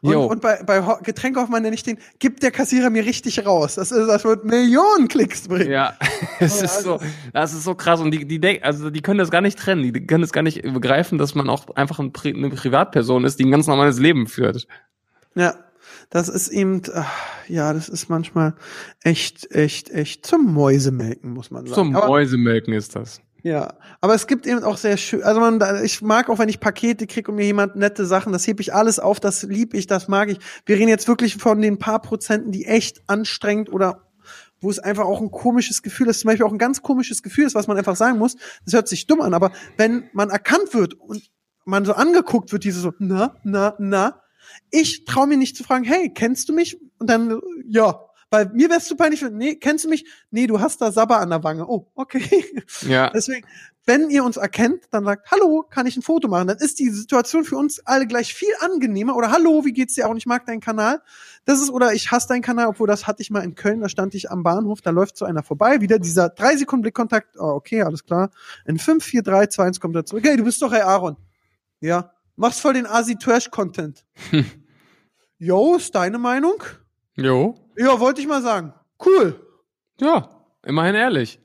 Und, und bei, bei Ho- Getränkehoffmann nenne ich den, gibt der Kassierer mir richtig raus. Das, ist, das wird Millionen Klicks bringen. Ja, es ist so, das ist so krass und die, die also die können das gar nicht trennen, die können das gar nicht begreifen, dass man auch einfach eine Privatperson ist, die ein ganz normales Leben führt. Ja. Das ist eben, ach, ja, das ist manchmal echt, echt, echt zum Mäusemelken, muss man sagen. Zum Aber- Mäusemelken ist das. Ja, aber es gibt eben auch sehr schön, also man, ich mag auch, wenn ich Pakete kriege und mir jemand nette Sachen, das hebe ich alles auf, das lieb ich, das mag ich. Wir reden jetzt wirklich von den paar Prozenten, die echt anstrengend oder wo es einfach auch ein komisches Gefühl ist, zum Beispiel auch ein ganz komisches Gefühl ist, was man einfach sagen muss, das hört sich dumm an, aber wenn man erkannt wird und man so angeguckt wird, diese so, na, na, na, ich traue mir nicht zu fragen, hey, kennst du mich? Und dann, ja. Weil mir wär's zu peinlich, nee, kennst du mich? Nee, du hast da Sabber an der Wange. Oh, okay. Ja, Deswegen, wenn ihr uns erkennt, dann sagt, hallo, kann ich ein Foto machen? Dann ist die Situation für uns alle gleich viel angenehmer. Oder hallo, wie geht's dir auch? Und ich mag deinen Kanal. Das ist, oder ich hasse deinen Kanal, obwohl das hatte ich mal in Köln, da stand ich am Bahnhof, da läuft so einer vorbei, wieder dieser drei Sekunden Blickkontakt, oh, okay, alles klar. In 5, 4, 3, 2, 1 kommt er zurück. Hey, du bist doch Herr Aaron. Ja. Machst voll den Asi-Trash-Content. Jo, ist deine Meinung? jo, Ja, wollte ich mal sagen. Cool. ja, immerhin ehrlich.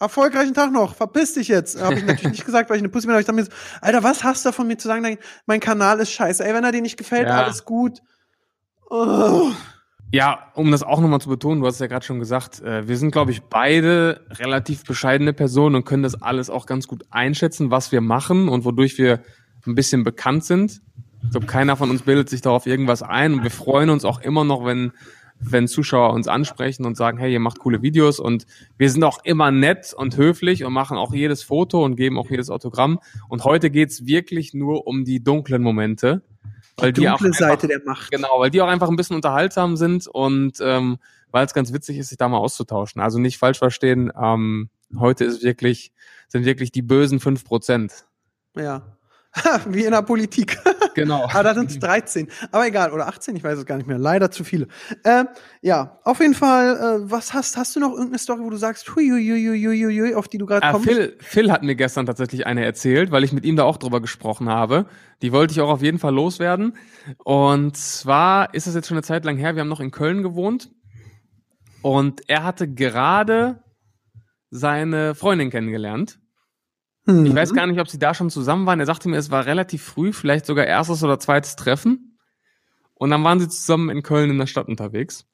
erfolgreichen Tag noch, verpiss dich jetzt. Habe ich natürlich nicht gesagt, weil ich eine Pussy bin, aber ich dachte mir so, Alter, was hast du davon mir zu sagen, mein Kanal ist scheiße. Ey, wenn er dir nicht gefällt, Ja. alles gut. Oh. Ja, um das auch nochmal zu betonen, du hast ja gerade schon gesagt, äh, wir sind, glaube ich, beide relativ bescheidene Personen und können das alles auch ganz gut einschätzen, was wir machen und wodurch wir ein bisschen bekannt sind. Ich glaube, keiner von uns bildet sich darauf irgendwas ein und wir freuen uns auch immer noch, wenn wenn Zuschauer uns ansprechen und sagen, hey, ihr macht coole Videos und wir sind auch immer nett und höflich und machen auch jedes Foto und geben auch jedes Autogramm. Und heute geht's wirklich nur um die dunklen Momente. Weil die die auch dunkle einfach, Seite der Macht. Genau, weil die auch einfach ein bisschen unterhaltsam sind und ähm, weil es ganz witzig ist, sich da mal auszutauschen. Also nicht falsch verstehen, ähm, heute ist wirklich, sind wirklich die bösen fünf Prozent. Ja. Wie in der Politik. Genau. Aber da sind es 13. Aber egal, oder 18, ich weiß es gar nicht mehr. Leider zu viele. Äh, ja, auf jeden Fall, äh, was hast, hast du noch irgendeine Story, wo du sagst, hui, hui, hui, hui, hui, hui, auf die du gerade Ah, kommst? Phil, Phil hat mir gestern tatsächlich eine erzählt, weil ich mit ihm da auch drüber gesprochen habe. Die wollte ich auch auf jeden Fall loswerden. Und zwar ist es jetzt schon eine Zeit lang her, wir haben noch in Köln gewohnt. Und er hatte gerade seine Freundin kennengelernt. Hm. Ich weiß gar nicht, ob sie da schon zusammen waren. Er sagte mir, es war relativ früh, vielleicht sogar erstes oder zweites Treffen. Und dann waren sie zusammen in Köln in der Stadt unterwegs.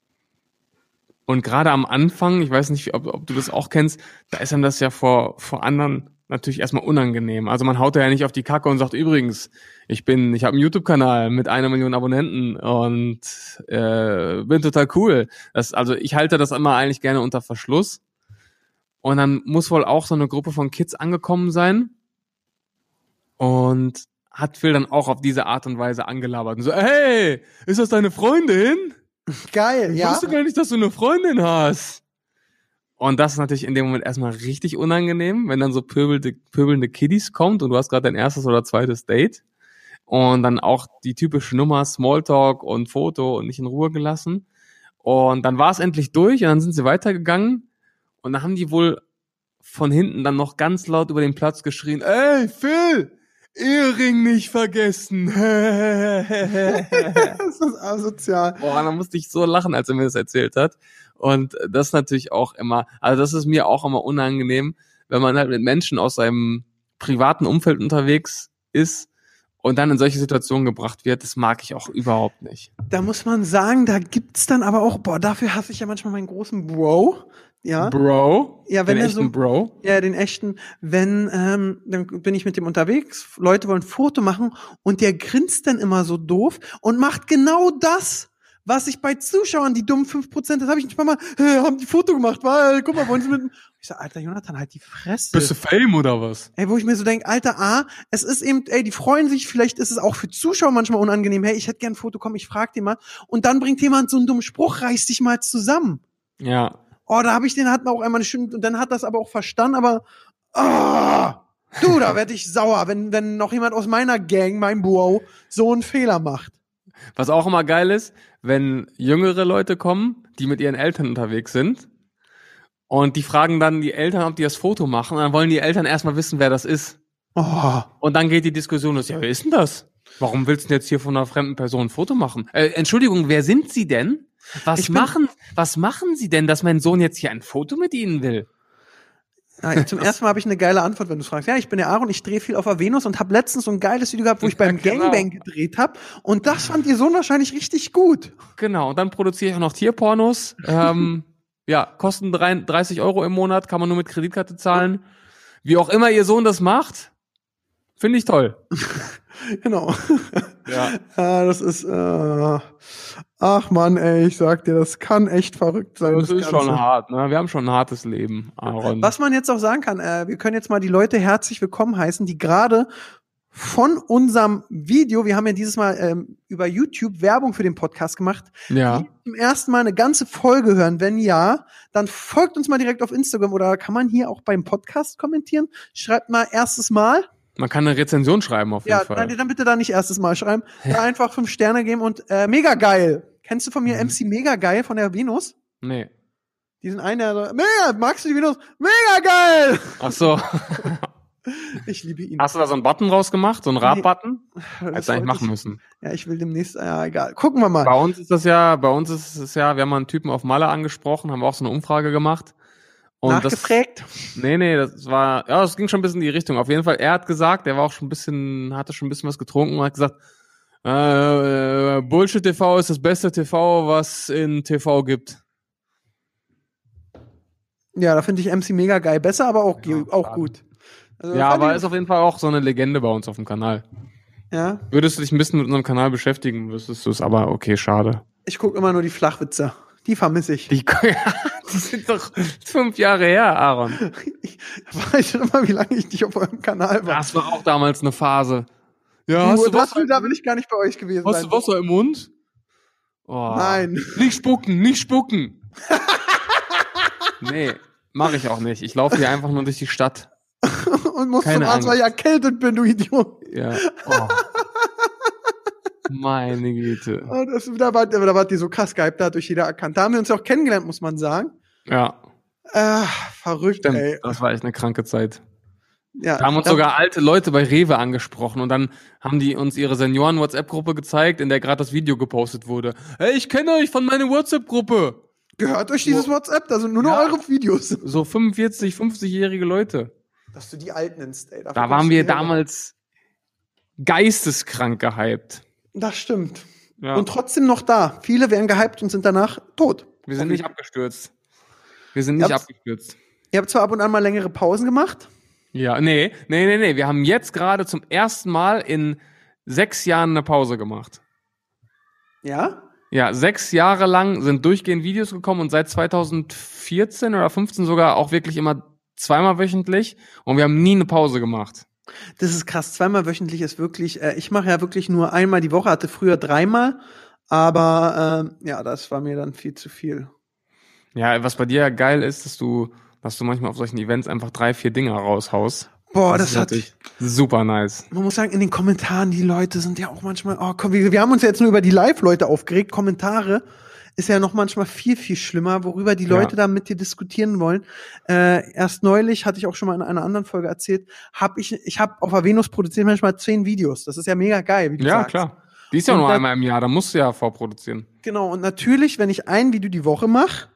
Und gerade am Anfang, ich weiß nicht, ob, ob du das auch kennst, da ist einem das ja vor, vor anderen natürlich erstmal unangenehm. Also man haut da ja nicht auf die Kacke und sagt, übrigens, ich bin, ich habe einen YouTube-Kanal mit einer Million Abonnenten und äh, bin total cool. Das, also ich halte das immer eigentlich gerne unter Verschluss. Und dann muss wohl auch so eine Gruppe von Kids angekommen sein. Und hat Phil dann auch auf diese Art und Weise angelabert. Und so, hey, ist das deine Freundin? Geil, Ich ja. wusste gar nicht, dass du eine Freundin hast. Und das ist natürlich in dem Moment erstmal richtig unangenehm, wenn dann so pöbelnde, pöbelnde Kiddies kommt und du hast gerade dein erstes oder zweites Date. Und dann auch die typische Nummer Smalltalk und Foto und nicht in Ruhe gelassen. Und dann war es endlich durch und dann sind sie weitergegangen. Und dann haben die wohl von hinten dann noch ganz laut über den Platz geschrien, ey, Phil, Ehering nicht vergessen. das ist asozial. Boah, dann musste ich so lachen, als er mir das erzählt hat. Und das ist natürlich auch immer, also das ist mir auch immer unangenehm, wenn man halt mit Menschen aus seinem privaten Umfeld unterwegs ist und dann in solche Situationen gebracht wird. Das mag ich auch überhaupt nicht. Da muss man sagen, da gibt's dann aber auch, boah, dafür hasse ich ja manchmal meinen großen Bro. Ja. Bro? Ja, wenn den er echten so- Bro? Ja, den echten, wenn, ähm, dann bin ich mit dem unterwegs, Leute wollen ein Foto machen und der grinst dann immer so doof und macht genau das, was ich bei Zuschauern, die dummen 5%, das habe ich nicht mal, äh, haben die Foto gemacht, weil, guck mal, wollen sie mit, ich sag, Alter, Jonathan, halt die Fresse. Bist du Fame oder was? Ey, wo ich mir so denk, Alter, A, es ist eben, ey, die freuen sich, vielleicht ist es auch für Zuschauer manchmal unangenehm, hey, ich hätte gern ein Foto, komm, ich frag den mal. Und dann bringt jemand so einen dummen Spruch, reiß dich mal zusammen. Ja. Oh, da habe ich den, hat man auch einmal Stunde, und dann hat das aber auch verstanden, aber, ah, du, da werd ich sauer, wenn, wenn noch jemand aus meiner Gang, mein Bro, so einen Fehler macht. Was auch immer geil ist, wenn jüngere Leute kommen, die mit ihren Eltern unterwegs sind und die fragen dann die Eltern, ob die das Foto machen und dann wollen die Eltern erstmal wissen, wer das ist. Oh, Und dann geht die Diskussion los, ja, wer ist denn das? Warum willst du denn jetzt hier von einer fremden Person ein Foto machen? Äh, Entschuldigung, wer sind Sie denn? Was Ich bin- machen, was machen Sie denn, dass mein Sohn jetzt hier ein Foto mit Ihnen will? Ja, zum ersten Mal habe ich eine geile Antwort, wenn du fragst. Ja, ich bin der Aaron, ich drehe viel auf Venus und habe letztens so ein geiles Video gehabt, wo ich beim Ja, genau. Gangbang gedreht habe. Und das fand ihr Sohn wahrscheinlich richtig gut. Genau, und dann produziere ich auch noch Tierpornos. ähm, ja, kosten drei- 30 Euro im Monat, kann man nur mit Kreditkarte zahlen. Wie auch immer Ihr Sohn das macht, finde ich toll. Genau. Ja. Ja, das ist, äh, ach man, ey, ich sag dir, das kann echt verrückt sein. Das ist Ganze. schon hart, ne? Wir haben schon ein hartes Leben, Aaron. Was man jetzt auch sagen kann, äh, wir können jetzt mal die Leute herzlich willkommen heißen, die gerade von unserem Video, wir haben ja dieses Mal ähm, über YouTube Werbung für den Podcast gemacht, Ja. die zum ersten Mal eine ganze Folge hören. Wenn ja, dann folgt uns mal direkt auf Instagram oder kann man hier auch beim Podcast kommentieren? Schreibt mal erstes Mal. Man kann eine Rezension schreiben auf jeden Ja, Fall. dann, dann bitte da nicht erstes Mal schreiben. Da einfach fünf Sterne geben und äh, mega geil. Kennst du von mir Mhm. MC Mega geil von der Venus? Nee. Die sind einer, so, mega, magst du die Venus? Mega geil! Ach so. Ich liebe ihn. Hast du da so einen Button rausgemacht? So einen Rap-Button? Das Hättest du eigentlich machen ich- müssen. Ja, ich will demnächst, ja, egal. Gucken wir mal. Bei uns ist das ja, bei uns ist es ja, wir haben mal einen Typen auf Malle angesprochen, haben auch so eine Umfrage gemacht. Und Nachgefragt. Das, nee, nee, das war, ja, das ging schon ein bisschen in die Richtung. Auf jeden Fall, er hat gesagt, er war auch schon ein bisschen, hatte schon ein bisschen was getrunken und hat gesagt, äh, Bullshit TV ist das beste TV, was in TV gibt. Ja, da finde ich MC Mega geil besser, aber auch, Ja, auch gut. Also, Ja, aber ist auf jeden Fall auch so eine Legende bei uns auf dem Kanal. ja. Würdest du dich ein bisschen mit unserem Kanal beschäftigen, wüsstest du es, aber okay, schade. Ich gucke immer nur die Flachwitze. Die vermisse ich. Die, die sind doch fünf Jahre her, Aaron. Ich weiß schon immer, wie lange ich nicht auf eurem Kanal war. Das war auch damals eine Phase. Ja, hast du das, Wasser, da will ich gar nicht bei euch gewesen hast sein. du Wasser im Mund? Oh. Nein. Nicht spucken, nicht spucken. nee, mache ich auch nicht. Ich laufe hier einfach nur durch die Stadt. Und muss Keine zum Arzt, weil ich Angst. erkältet bin, du Idiot. Ja. Oh. Meine Güte. Und das, da, war, da war die so krass gehypt, da hat durch jeder erkannt. Da haben wir uns ja auch kennengelernt, muss man sagen. Ja, Äh, verrückt, stimmt. ey. Das war echt eine kranke Zeit. Ja, Da haben uns sogar alte Leute bei Rewe angesprochen und dann haben die uns ihre Senioren-WhatsApp-Gruppe gezeigt, in der gerade das Video gepostet wurde. Hey, ich kenne euch von meiner WhatsApp-Gruppe. Gehört euch dieses WhatsApp? Da sind nur noch Ja. eure Videos. So 45, 50-jährige Leute. Dass du die Alten nennst, ey. Da waren wir her. damals geisteskrank gehypt. Das stimmt. Ja. Und trotzdem noch da. Viele werden gehypt und sind danach tot. wir sind nicht abgestürzt. Wir sind nicht Ja. abgestürzt. Ihr habt zwar ab und an mal längere Pausen gemacht. Ja, nee, nee, nee, nee. Wir haben jetzt gerade zum ersten Mal in sechs Jahren eine Pause gemacht. Ja? Ja, sechs Jahre lang sind durchgehend Videos gekommen und seit 2014 oder 15 sogar auch wirklich immer zweimal wöchentlich und wir haben nie eine Pause gemacht. Das ist krass. Zweimal wöchentlich ist wirklich, äh, ich mache ja wirklich nur einmal die Woche, hatte früher dreimal. Aber ähm, ja, das war mir dann viel zu viel. Ja, was bei dir ja geil ist, dass du, dass du manchmal auf solchen Events einfach drei, vier Dinger raushaust. Boah, das, ist hat super nice. man muss sagen, in den Kommentaren, die Leute sind ja auch manchmal, oh komm, wir, wir haben uns ja jetzt nur über die Live-Leute aufgeregt. Kommentare ist ja noch manchmal viel, viel schlimmer, worüber die Ja. Leute da mit dir diskutieren wollen. Äh, erst neulich, hatte ich auch schon mal in einer anderen Folge erzählt, habe ich, ich habe auf Avenus produziert manchmal zehn Videos. Das ist ja mega geil, wie du Ja, sagst. klar. Die ist ja Und nur da- einmal im Jahr, da musst du ja vorproduzieren. Genau, und natürlich, wenn ich ein Video die Woche mache,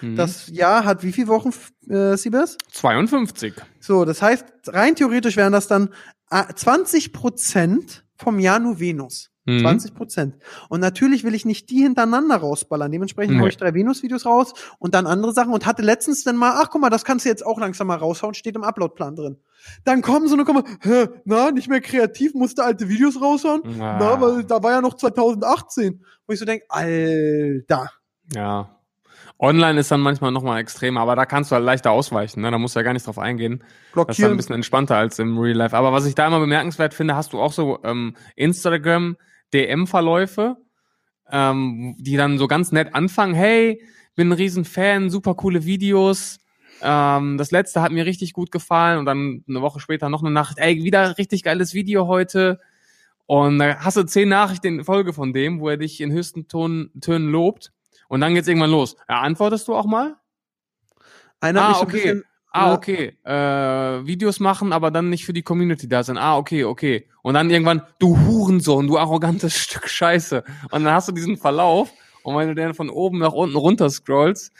Mhm. das Jahr hat wie viele Wochen, äh, Siebes? 52. So, das heißt, rein theoretisch wären das dann äh, 20 Prozent vom Jahr nur Venus. Mhm. 20 Prozent. Und natürlich will ich nicht die hintereinander rausballern. Dementsprechend Nee. hau ich drei Venus-Videos raus und dann andere Sachen und hatte letztens dann mal, ach guck mal, das kannst du jetzt auch langsam mal raushauen, steht im Uploadplan drin. Dann kommen so eine Komma, hä, na, nicht mehr kreativ, musste alte Videos raushauen. Ah. Na, weil da war ja noch 2018. Wo ich so denk, Alter. Ja. Online ist dann manchmal nochmal extremer, aber da kannst du halt leichter ausweichen, ne? Da musst du ja gar nicht drauf eingehen. Das ist dann ein Blockieren. bisschen entspannter als im Real Life. Aber was ich da immer bemerkenswert finde, hast du auch so ähm, Instagram DM-Verläufe, ähm, die dann so ganz nett anfangen, hey, bin ein Riesenfan, super coole Videos. Ähm, das letzte hat mir richtig gut gefallen und dann eine Woche später noch eine Nacht, ey, wieder richtig geiles Video heute. Und da hast du zehn Nachrichten in Folge von dem, wo er dich in höchsten Ton, Tönen lobt. Und dann geht's irgendwann los. Ja, antwortest du auch mal? Einer Ah, okay. bisschen, Ah, okay. Äh, Videos machen, aber dann nicht für die Community da sein. Ah, okay, okay. Und dann irgendwann, du Hurensohn, du arrogantes Stück Scheiße. Und dann hast du diesen Verlauf. Und wenn du den von oben nach unten runter scrollst,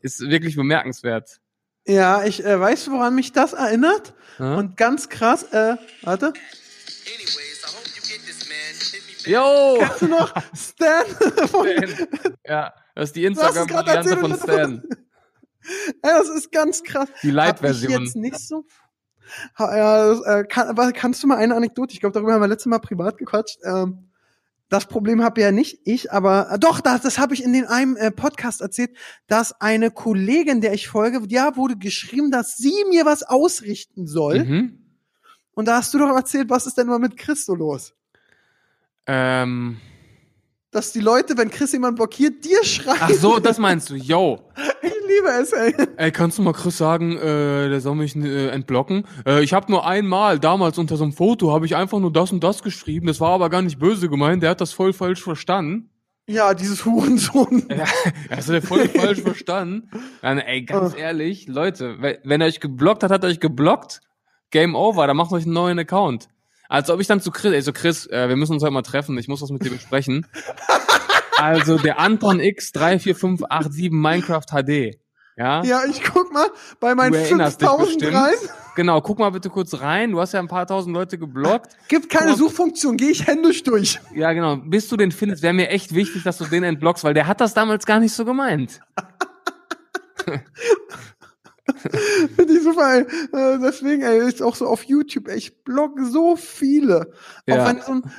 ist wirklich bemerkenswert. Ja, ich äh, weiß, woran mich das erinnert. Ja? Und ganz krass, äh, warte. Anyways, Yo! Hast du noch Stan? Stan. Ja, das ist die Instagram-Variante von Stan. das ist ganz krass. Die Light-Version. jetzt nicht so. Ja, äh, kann, aber kannst du mal eine Anekdote? Ich glaube, darüber haben wir letztes Mal privat gequatscht. Ähm, das Problem habe ja nicht ich, aber äh, doch, das, das habe ich in den einem äh, Podcast erzählt, dass eine Kollegin, der ich folge, ja, wurde geschrieben, dass sie mir was ausrichten soll. Mhm. Und da hast du doch erzählt, was ist denn mal mit Chris so los? Ähm, Dass die Leute, wenn Chris jemand blockiert, dir schreien. ach so, das meinst du. Yo. Ich liebe es, ey. Ey, kannst du mal Chris sagen, äh, der soll mich äh, entblocken? Äh, ich habe nur einmal, damals unter so einem Foto, habe ich einfach nur das und das geschrieben. Das war aber gar nicht böse gemeint. Der hat das voll falsch verstanden. Ja, dieses Hurensohn. Ja, das hat er voll falsch verstanden. Dann, ey, ganz Oh. ehrlich, Leute, we- wenn er euch geblockt hat, hat er euch geblockt. Game over, dann macht euch einen neuen Account. Als ob ich dann zu Chris, ey, so Chris, äh, wir müssen uns heute mal treffen, ich muss was mit dir besprechen. also der Anton X34587 Minecraft HD. Ja? Ja, ich guck mal bei meinen Du erinnerst dich 5000 bestimmt. rein. Genau, guck mal bitte kurz rein. Du hast ja ein paar tausend Leute geblockt. Gibt keine mal. Suchfunktion, gehe ich händisch durch. Ja, genau. Bis du den findest, wäre mir echt wichtig, dass du den entblockst, weil der hat das damals gar nicht so gemeint. Finde ich super, ey. Äh, deswegen, ey, ist auch so auf YouTube, ey, ich blog so viele. Auch Ja. wenn so ein,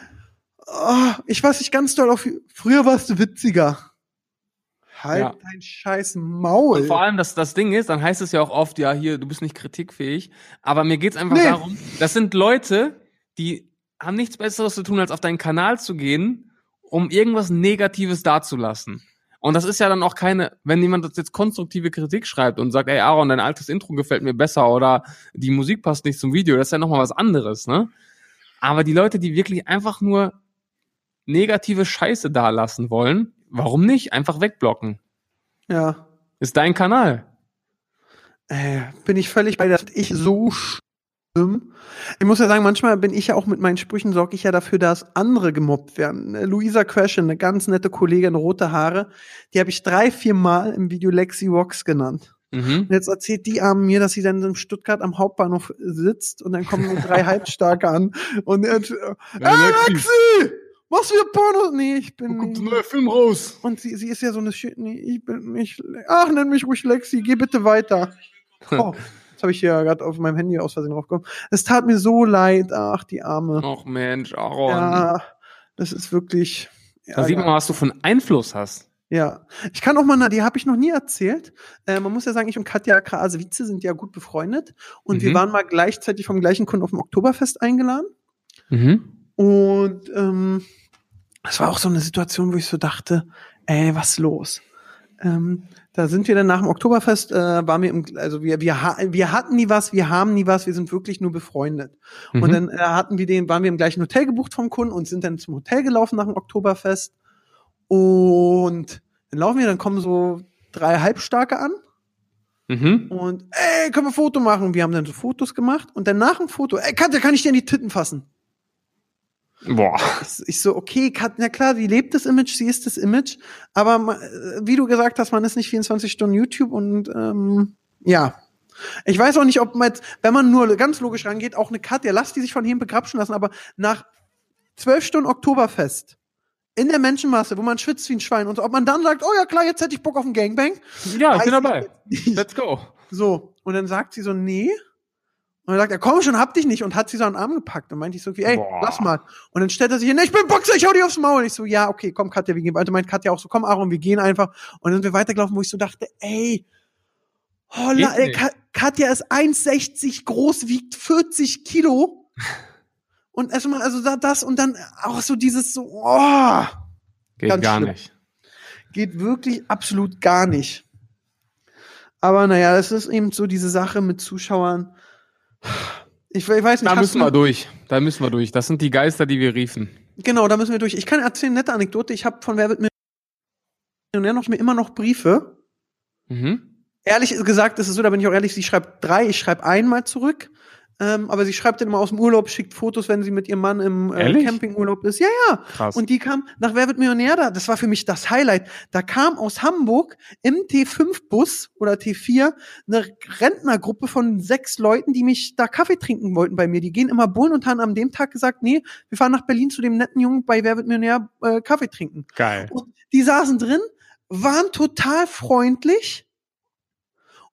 oh, ich weiß nicht ganz doll auf, früher warst du witziger. Halt Ja. dein scheiß Maul. Und vor allem, das, das Ding ist, dann heißt es ja auch oft, ja, hier, du bist nicht kritikfähig. Aber mir geht's einfach Nee. darum, das sind Leute, die haben nichts Besseres zu tun, als auf deinen Kanal zu gehen, um irgendwas Negatives dazulassen. Und das ist ja dann auch keine, wenn jemand jetzt konstruktive Kritik schreibt und sagt, ey Aaron, dein altes Intro gefällt mir besser oder die Musik passt nicht zum Video, das ist ja nochmal was anderes, ne? Aber die Leute, die wirklich einfach nur negative Scheiße dalassen wollen, warum nicht? Einfach wegblocken. ja. Ist dein Kanal. Äh, bin ich völlig bei, das ich so. Ich muss ja sagen, manchmal bin ich ja auch mit meinen Sprüchen, sorge ich ja dafür, dass andere gemobbt werden. Äh, Luisa Crashen, eine ganz nette Kollegin, rote Haare, die habe ich drei, vier Mal im Video Lexi Vox genannt. Mhm. Und jetzt erzählt die Arme mir, dass sie dann in Stuttgart am Hauptbahnhof sitzt und dann kommen drei Halbstarke an. Und er, äh, äh, Lexi. Lexi! Was für Pornos? Nee, ich bin. Kommt ein neuer Film raus. Und sie, sie ist ja so eine Shit. Nee, ich bin nicht. Ach, nenn mich ruhig Lexi, geh bitte weiter. Oh, habe ich hier gerade auf meinem Handy aus Versehen draufgekommen. Es tat mir so leid. Ach, die Arme. Och Mensch, Aaron. Ja, das ist wirklich. da sieht man mal, was du einen Einfluss hast. Ja, ich kann auch mal, na, die habe ich noch nie erzählt. Äh, man muss ja sagen, ich und Katja Krase-Wietze sind ja gut befreundet und wir Mhm. waren mal gleichzeitig vom gleichen Kunden auf dem Oktoberfest eingeladen. Mhm. Und ähm, es war auch so eine Situation, wo ich so dachte, ey, was los? Ähm, da sind wir dann nach dem Oktoberfest, äh, waren wir im, also wir, wir, wir hatten nie was, wir haben nie was, wir sind wirklich nur befreundet. Mhm. Und dann äh, hatten wir den, waren wir im gleichen Hotel gebucht vom Kunden und sind dann zum Hotel gelaufen nach dem Oktoberfest. Und dann laufen wir, dann kommen so drei Halbstarke an Mhm. und ey, können wir ein Foto machen? Und wir haben dann so Fotos gemacht und dann nach dem Foto, ey, Katja, kann ich dir in die Titten fassen? Boah. Ich, so, okay, Kat, na klar, sie lebt das Image, sie ist das Image, aber wie du gesagt hast, man ist nicht 24 Stunden YouTube und ähm, ja. Ich weiß auch nicht, ob man jetzt, wenn man nur ganz logisch rangeht, auch eine Katja, lass die sich von ihm begrapschen lassen, aber nach zwölf Stunden Oktoberfest in der Menschenmasse, wo man schwitzt wie ein Schwein und so, ob man dann sagt, oh ja klar, jetzt hätte ich Bock auf einen Gangbang. Ja, ich bin dabei. Let's go. So, und dann sagt sie so, nee. Und dann sagt er, komm schon, hab dich nicht. Und hat sie so an den Arm gepackt. Und meinte ich so, ey, Boah. lass mal. Und dann stellt er sich hin, ich bin Boxer, ich hau dir aufs Maul. Und ich so, ja, okay, komm, Katja, wir gehen weiter. Meint Katja auch so, komm, Aaron, wir gehen einfach. Und dann sind wir weitergelaufen, wo ich so dachte, ey, oh, Geht la, ey. Ka Katja ist 1,60 groß, wiegt 40 Kilo. Und erstmal, also da- das und dann auch so dieses so, oh, Geht gar schlimm. nicht. geht wirklich absolut gar nicht. Aber naja, das ist eben so diese Sache mit Zuschauern. Ich, ich weiß nicht, Da müssen wir durch. Da müssen wir durch. Das sind die Geister, die wir riefen. Genau, da müssen wir durch. Ich kann erzählen, nette Anekdote. Ich habe von Wer wird Millionär noch mir immer noch Briefe. Mhm. Ehrlich gesagt ist es so, da bin ich auch ehrlich, sie schreibt drei, ich schreibe einmal zurück. Ähm, aber sie schreibt dann immer aus dem Urlaub, schickt Fotos, wenn sie mit ihrem Mann im äh? Campingurlaub ist. Ja, ja. Krass. Und die kam nach Wer wird Millionär da? Das war für mich das Highlight. Da kam aus Hamburg im T5-Bus oder T4 eine Rentnergruppe von sechs Leuten, die mich da Kaffee trinken wollten bei mir. Die gehen immer Bullen und haben an dem Tag gesagt, nee, wir fahren nach Berlin zu dem netten Jungen bei Wer wird Millionär äh, Kaffee trinken. Geil. Und die saßen drin, waren total freundlich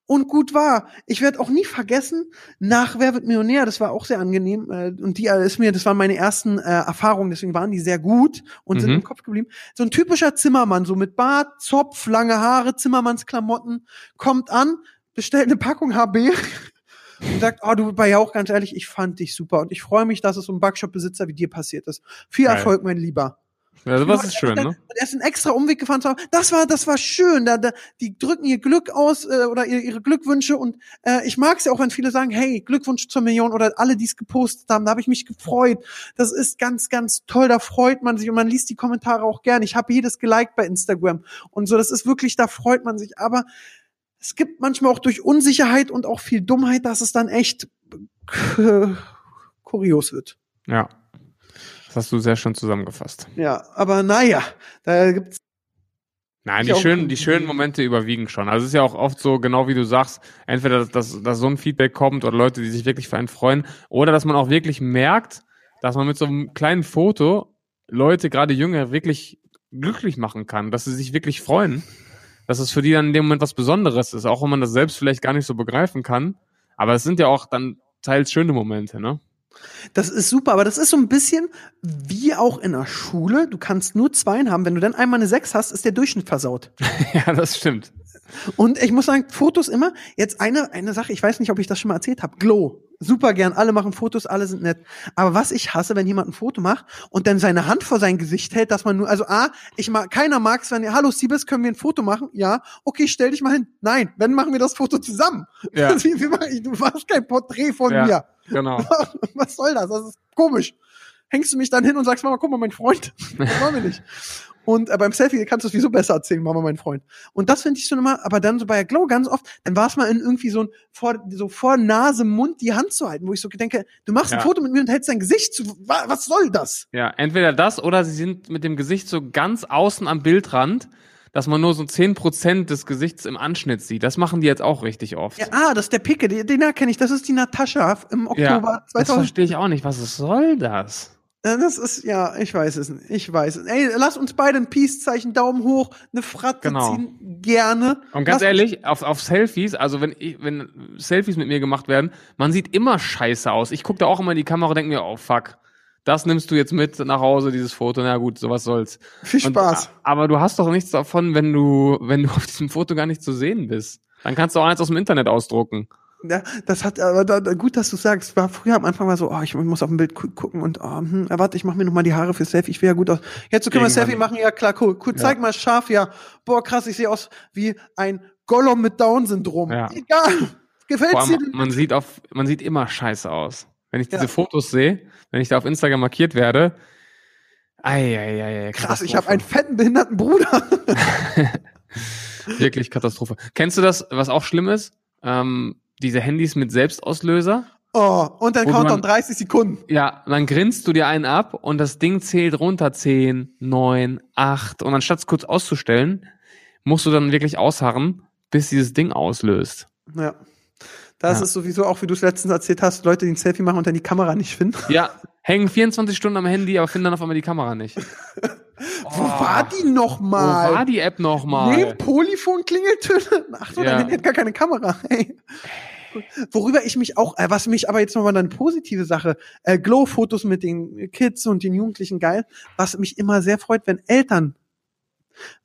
und gut war. Ich werde auch nie vergessen, nach Wer wird Millionär, das war auch sehr angenehm äh, und die äh, ist mir, das waren meine ersten äh, Erfahrungen, deswegen waren die sehr gut und sind Mhm. im Kopf geblieben. So ein typischer Zimmermann, so mit Bart, Zopf, lange Haare, Zimmermannsklamotten, kommt an, bestellt eine Packung HB und sagt, oh, du war ja auch ganz ehrlich, ich fand dich super und ich freue mich, dass es so einem Backshop-Besitzer wie dir passiert ist. Viel Geil. Erfolg, mein Lieber. Ja, sowas ist schön, ne? Und er ist einen extra Umweg gefahren zu haben. Das war, das war schön. Da, da, die drücken ihr Glück aus äh, oder ihre, ihre Glückwünsche und äh, ich mag es ja auch, wenn viele sagen, hey, Glückwunsch zur Million oder alle, die es gepostet haben. Da habe ich mich gefreut. Das ist ganz, ganz toll. Da freut man sich und man liest die Kommentare auch gern. Ich habe jedes geliked bei Instagram und so. Das ist wirklich, da freut man sich. Aber es gibt manchmal auch durch Unsicherheit und auch viel Dummheit, dass es dann echt äh, kurios wird. Ja. Das hast du sehr schön zusammengefasst. Ja, aber naja, da gibt's Nein, die schönen, die schönen Momente überwiegen schon. Also es ist ja auch oft so, genau wie du sagst, entweder, dass, dass, dass so ein Feedback kommt oder Leute, die sich wirklich für einen freuen, oder dass man auch wirklich merkt, dass man mit so einem kleinen Foto Leute, gerade Jünger, wirklich glücklich machen kann, dass sie sich wirklich freuen, dass es für die dann in dem Moment was Besonderes ist, auch wenn man das selbst vielleicht gar nicht so begreifen kann. Aber es sind ja auch dann teils schöne Momente, ne? Das ist super, aber das ist so ein bisschen wie auch in der Schule. Du kannst nur Zweien haben. Wenn du dann einmal eine Sechs hast, ist der Durchschnitt versaut. ja, das stimmt. Und ich muss sagen, Fotos immer, jetzt eine, eine Sache, ich weiß nicht, ob ich das schon mal erzählt habe. Glow. Super gern, alle machen Fotos, alle sind nett. Aber was ich hasse, wenn jemand ein Foto macht und dann seine Hand vor sein Gesicht hält, dass man nur, also A, ich mag, keiner mag es, wenn, hallo Siebes, können wir ein Foto machen? Ja, okay, stell dich mal hin. Nein, wenn machen wir das Foto zusammen. Ja. Du machst kein Porträt von Ja. mir. Genau. Was soll das? Das ist komisch. Hängst du mich dann hin und sagst, Mama, guck mal, mein Freund. Das wollen wir nicht. Und äh, beim Selfie kannst du es wieso besser erzählen, Mama, mein Freund. Und das finde ich schon immer, aber dann so bei Glow ganz oft, dann war es mal in irgendwie so ein vor, so vor Nase, Mund die Hand zu halten, wo ich so denke, du machst ein Ja. Foto mit mir und hältst dein Gesicht zu. Wa- Was soll das? Ja, entweder das oder sie sind mit dem Gesicht so ganz außen am Bildrand, dass man nur so 10% des Gesichts im Anschnitt sieht. Das machen die jetzt auch richtig oft. Ja, ah, das ist der Picke, den, den erkenne ich, das ist die Natascha im Oktober das 2000. verstehe ich auch nicht. Was soll das? Ja, Das ist, ja, ich weiß es nicht. Ich weiß es. Ey, lass uns beide ein Peace-Zeichen, Daumen hoch, eine Fratze Genau. ziehen. Gerne. Und ganz Lass- ehrlich, auf, auf Selfies, also wenn ich, wenn Selfies mit mir gemacht werden, man sieht immer scheiße aus. Ich gucke da auch immer in die Kamera und denke mir, oh fuck, das nimmst du jetzt mit nach Hause, dieses Foto. Na gut, sowas soll's. Viel Und, Spaß. aber du hast doch nichts davon, wenn du, wenn du auf diesem Foto gar nicht zu sehen bist. Dann kannst du auch eins aus dem Internet ausdrucken. Ja, das hat, aber da, gut, dass du sagst. War früher am Anfang war so, oh, ich muss auf ein Bild gu- gucken und, oh, hm, warte, ich mach mir noch mal die Haare für Selfie. Ich will ja gut aus. Jetzt so können wir. Selfie machen. Ja, klar, cool. Cool, zeig mal scharf, ja. Boah, krass, ich sehe aus wie ein Gollum mit Down-Syndrom. Ja. Egal. Gefällt's dir? man sieht auf, man sieht immer scheiße aus. Wenn ich diese Ja. Fotos sehe, wenn ich da auf Instagram markiert werde, ei, ei, ei, ei, Krass, ich habe einen fetten behinderten Bruder. Wirklich Katastrophe. Kennst du das, was auch schlimm ist? Ähm, diese Handys mit Selbstauslöser. Oh, und dann Countdown dann- 30 Sekunden. Ja, und dann grinst du dir einen ab und das Ding zählt runter 10, 9, 8 und anstatt es kurz auszustellen, musst du dann wirklich ausharren, bis dieses Ding auslöst. Ja. Das Ja. ist sowieso auch, wie du es letztens erzählt hast, Leute, die ein Selfie machen und dann die Kamera nicht finden. Ja, hängen 24 Stunden am Handy, aber finden dann auf einmal die Kamera nicht. Wo war die noch Wo war die App nochmal? Nee, Polyphon-Klingeltöne. Ach so, Ja. dein Handy hat gar keine Kamera. Hey. Worüber ich mich auch, äh, was mich aber jetzt nochmal eine positive Sache, äh, Glow-Fotos mit den Kids und den Jugendlichen geil, was mich immer sehr freut, wenn Eltern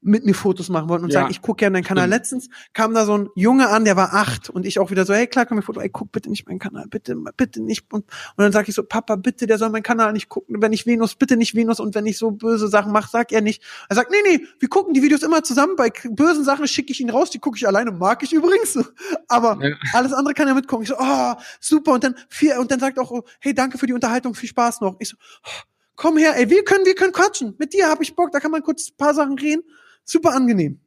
mit mir Fotos machen wollten und Ja, sagen, ich gucke gerne deinen Kanal. stimmt. Letztens kam da so ein Junge an, der war acht und ich auch wieder so, hey klar, komm mir Foto, ey, guck bitte nicht meinen Kanal, bitte, bitte nicht. Und, und dann sage ich so, Papa, bitte, der soll meinen Kanal nicht gucken, wenn ich Venus, bitte nicht Venus und wenn ich so böse Sachen mache, sag er nicht. Er sagt, nee, nee, wir gucken die Videos immer zusammen, bei bösen Sachen schicke ich ihn raus, die gucke ich alleine, mag ich übrigens. Aber Ja. alles andere kann er mitgucken. Ich so, oh, super. Und dann viel, und dann sagt auch, oh, hey, danke für die Unterhaltung, viel Spaß noch. Ich so, oh, komm her, ey, wir können, wir können quatschen. Mit dir habe ich Bock, da kann man kurz ein paar Sachen reden. Super angenehm.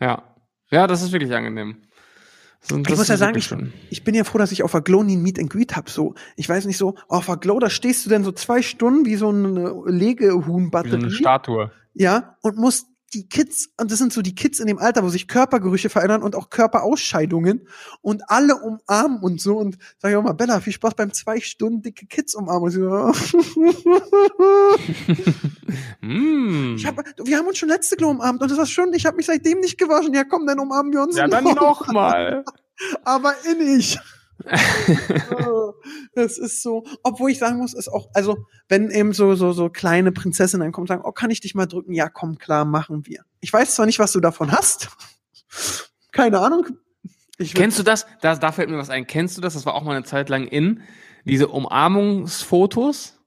Ja. Ja, das ist wirklich angenehm. Das, Ich muss ja sagen, ich, ich bin ja froh, dass ich auf der Glow nie ein Meet and Greet hab. So, ich weiß nicht so, auf der Glow, da stehst du dann so zwei Stunden wie so eine Wie so Legehuhn-Batterie. eine Statue. ja, und musst die Kids, und das sind so die Kids in dem Alter, wo sich Körpergerüche verändern und auch Körperausscheidungen und alle umarmen und so und sag ich auch mal, Bella, viel Spaß beim zwei Stunden dicke Kids umarmen. Und so, Mm. ich hab, wir haben uns schon letzte Glow umarmt und das war schön, ich habe mich seitdem nicht gewaschen. Ja, komm, dann umarmen wir uns ja, dann nochmal. aber innig. Oh, das ist so, obwohl ich sagen muss, ist auch, also wenn eben so so so kleine Prinzessinnen kommen und sagen, oh, kann ich dich mal drücken? Ja, komm, klar, machen wir. Ich weiß zwar nicht, was du davon hast, keine Ahnung. Ich Kennst du das? Da, da fällt mir was ein. Kennst du das? Das war auch mal eine Zeit lang in. Diese Umarmungsfotos.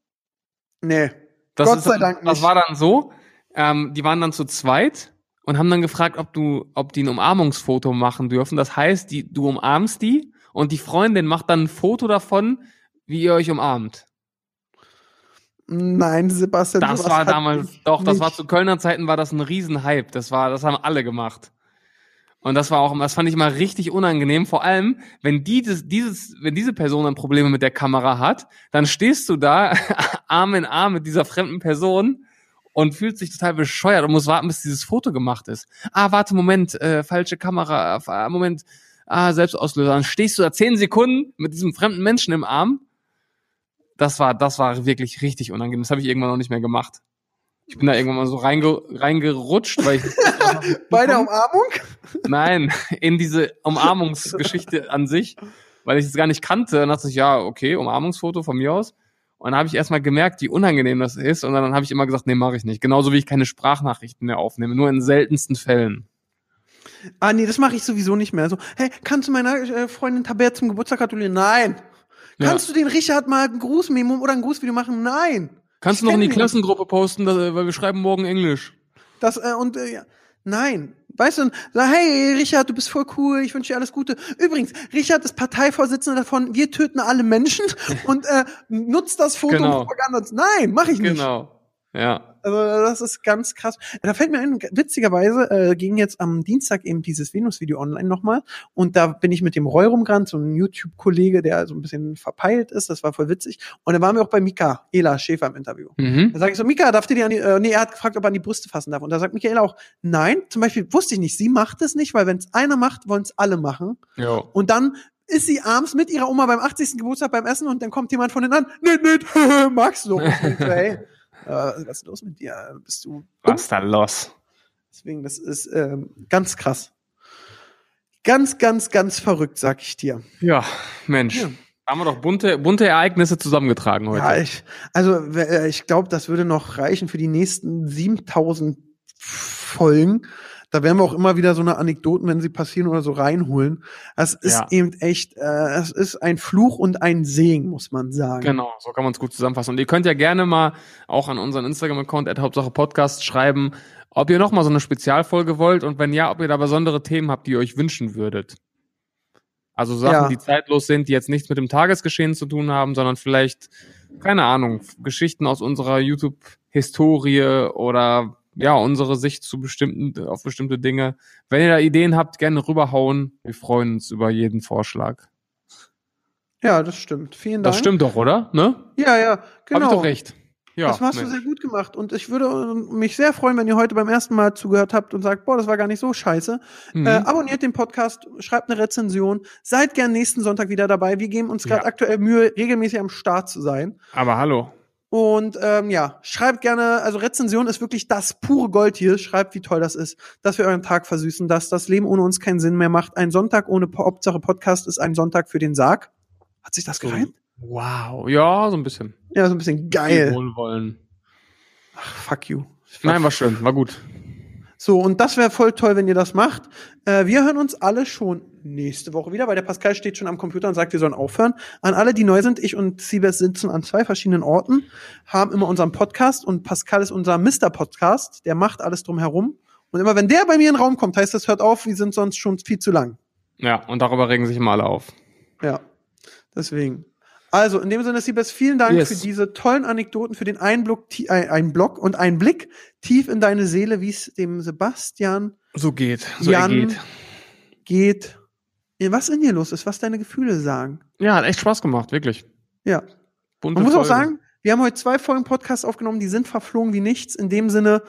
nee, Das Gott ist, sei Dank Das nicht. war dann so. Ähm, die waren dann zu zweit und haben dann gefragt, ob du, ob die ein Umarmungsfoto machen dürfen. Das heißt, die, du umarmst die und die Freundin macht dann ein Foto davon, wie ihr euch umarmt. nein, Sebastian. Das war damals, doch, das nicht. war zu Kölner Zeiten war das ein Riesenhype. Das war, das haben alle gemacht. Und das war auch, das fand ich immer richtig unangenehm. Vor allem, wenn dieses, dieses, wenn diese Person dann Probleme mit der Kamera hat, dann stehst du da Arm in Arm mit dieser fremden Person und fühlst dich total bescheuert und musst warten, bis dieses Foto gemacht ist. Ah, warte, Moment, äh, falsche Kamera, ah, Moment, ah, Selbstauslöser. Dann stehst du da zehn Sekunden mit diesem fremden Menschen im Arm. Das war, das war wirklich richtig unangenehm. Das habe ich irgendwann noch nicht mehr gemacht. Ich bin da irgendwann mal so reinge, reingerutscht, weil ich bei der Umarmung. Nein, in diese Umarmungsgeschichte an sich, weil ich es gar nicht kannte. Dann dachte ich, ja, okay, Umarmungsfoto von mir aus. Und da habe ich erstmal gemerkt, wie unangenehm das ist. Und dann habe ich immer gesagt, nee, mache ich nicht. Genauso wie ich keine Sprachnachrichten mehr aufnehme, nur in seltensten Fällen. Ah, nee, das mache ich sowieso nicht mehr. So, hey, kannst du meiner äh, Freundin Tabea zum Geburtstag gratulieren? Nein. Ja. Kannst du den Richard mal ein Grußmemo oder ein Grußvideo machen? Nein. Kannst du noch in die. Klassengruppe posten, dass, weil wir schreiben morgen Englisch. Das, äh, und, äh, ja. Nein. Weißt du, sag, hey, Richard, du bist voll cool, ich wünsche dir alles Gute. Übrigens, Richard ist Parteivorsitzender davon, wir töten alle Menschen und äh, nutzt das Foto Genau. um Propaganda. Nein, mache ich nicht. Genau. Ja. Also das ist ganz krass. Da fällt mir ein, witzigerweise äh, ging jetzt am Dienstag eben dieses Venus-Video online nochmal und da bin ich mit dem Roy rumgerannt, so ein YouTube-Kollege, der so ein bisschen verpeilt ist, das war voll witzig. Und dann waren wir auch bei Mika Ela Schäfer im Interview. Mhm. Da sage ich so, Mika, darf dir die an die, äh, nee, er hat gefragt, ob er an die Brüste fassen darf. Und da sagt Michaela auch, nein, zum Beispiel wusste ich nicht, sie macht es nicht, weil wenn es einer macht, wollen es alle machen. Jo. Und dann ist sie abends mit ihrer Oma beim 80. Geburtstag beim Essen und dann kommt jemand von den an, nicht, nicht, magst du doch. Hey, äh, was ist los mit dir? Bist du? Was ist da los? Deswegen, das ist ähm, ganz krass. Ganz, ganz, ganz verrückt, sag ich dir. Ja, Mensch. Ja. Haben wir doch bunte, bunte Ereignisse zusammengetragen heute. Ja, ich, also äh, ich glaube, das würde noch reichen für die nächsten 7000 Folgen. Da werden wir auch immer wieder so eine Anekdoten, wenn sie passieren oder so reinholen. Das ist Ja. eben echt, äh, es ist ein Fluch und ein Segen, muss man sagen. Genau, so kann man es gut zusammenfassen. Und ihr könnt ja gerne mal auch an unseren Instagram-Account at Hauptsache Podcast schreiben, ob ihr noch mal so eine Spezialfolge wollt und wenn ja, ob ihr da besondere Themen habt, die ihr euch wünschen würdet. Also Sachen, Ja. die zeitlos sind, die jetzt nichts mit dem Tagesgeschehen zu tun haben, sondern vielleicht, keine Ahnung, Geschichten aus unserer YouTube-Historie oder ja, unsere Sicht zu bestimmten, auf bestimmte Dinge. Wenn ihr da Ideen habt, gerne rüberhauen. Wir freuen uns über jeden Vorschlag. Ja, das stimmt. Vielen Dank. Das stimmt doch, oder? Ne? Ja, ja, genau. Hab ich doch recht. Ja, das hast du sehr gut gemacht. Und ich würde äh, mich sehr freuen, wenn ihr heute beim ersten Mal zugehört habt und sagt, boah, das war gar nicht so scheiße. Mhm. Äh, abonniert den Podcast, schreibt eine Rezension, seid gern nächsten Sonntag wieder dabei. Wir geben uns gerade Ja. aktuell Mühe, regelmäßig am Start zu sein. Aber hallo. Und ähm, ja, schreibt gerne, also Rezension ist wirklich das pure Gold hier. Schreibt, wie toll das ist, dass wir euren Tag versüßen, dass das Leben ohne uns keinen Sinn mehr macht. Ein Sonntag ohne Po- Hauptsache Podcast ist ein Sonntag für den Sarg. Hat sich das gereimt? Wow. Ja, so ein bisschen. Ja, so ein bisschen geil. Wohlwollen. Ach, fuck you. Nein, war schön, war gut. So, und das wäre voll toll, wenn ihr das macht. Äh, wir hören uns alle schon nächste Woche wieder, weil der Pascal steht schon am Computer und sagt, wir sollen aufhören. An alle, die neu sind, ich und Siebes sitzen an zwei verschiedenen Orten, haben immer unseren Podcast und Pascal ist unser Mr. Podcast, der macht alles drumherum. Und immer wenn der bei mir in den Raum kommt, heißt das, hört auf, wir sind sonst schon viel zu lang. Ja, und darüber regen sich immer alle auf. Ja, deswegen. Also, in dem Sinne, Siebes, vielen Dank Yes. für diese tollen Anekdoten, für den Einblick, äh, einen Block und einen Blick tief in deine Seele, wie es dem Sebastian So geht. So Jan geht. geht. Was in dir los ist, was deine Gefühle sagen. Ja, hat echt Spaß gemacht, wirklich. Ja. Bunte Man muss auch Folge. sagen, wir haben heute zwei Folgen Podcast aufgenommen, die sind verflogen wie nichts. In dem Sinne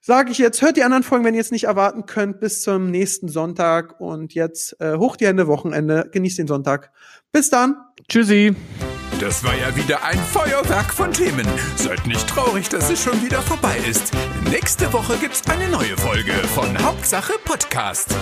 sage ich jetzt, hört die anderen Folgen, wenn ihr es nicht erwarten könnt, bis zum nächsten Sonntag. Und jetzt äh, hoch die Hände, Wochenende. Genießt den Sonntag. Bis dann. Tschüssi. Das war ja wieder ein Feuerwerk von Themen. Seid nicht traurig, dass es schon wieder vorbei ist. Nächste Woche gibt's eine neue Folge von Hauptsache Podcast.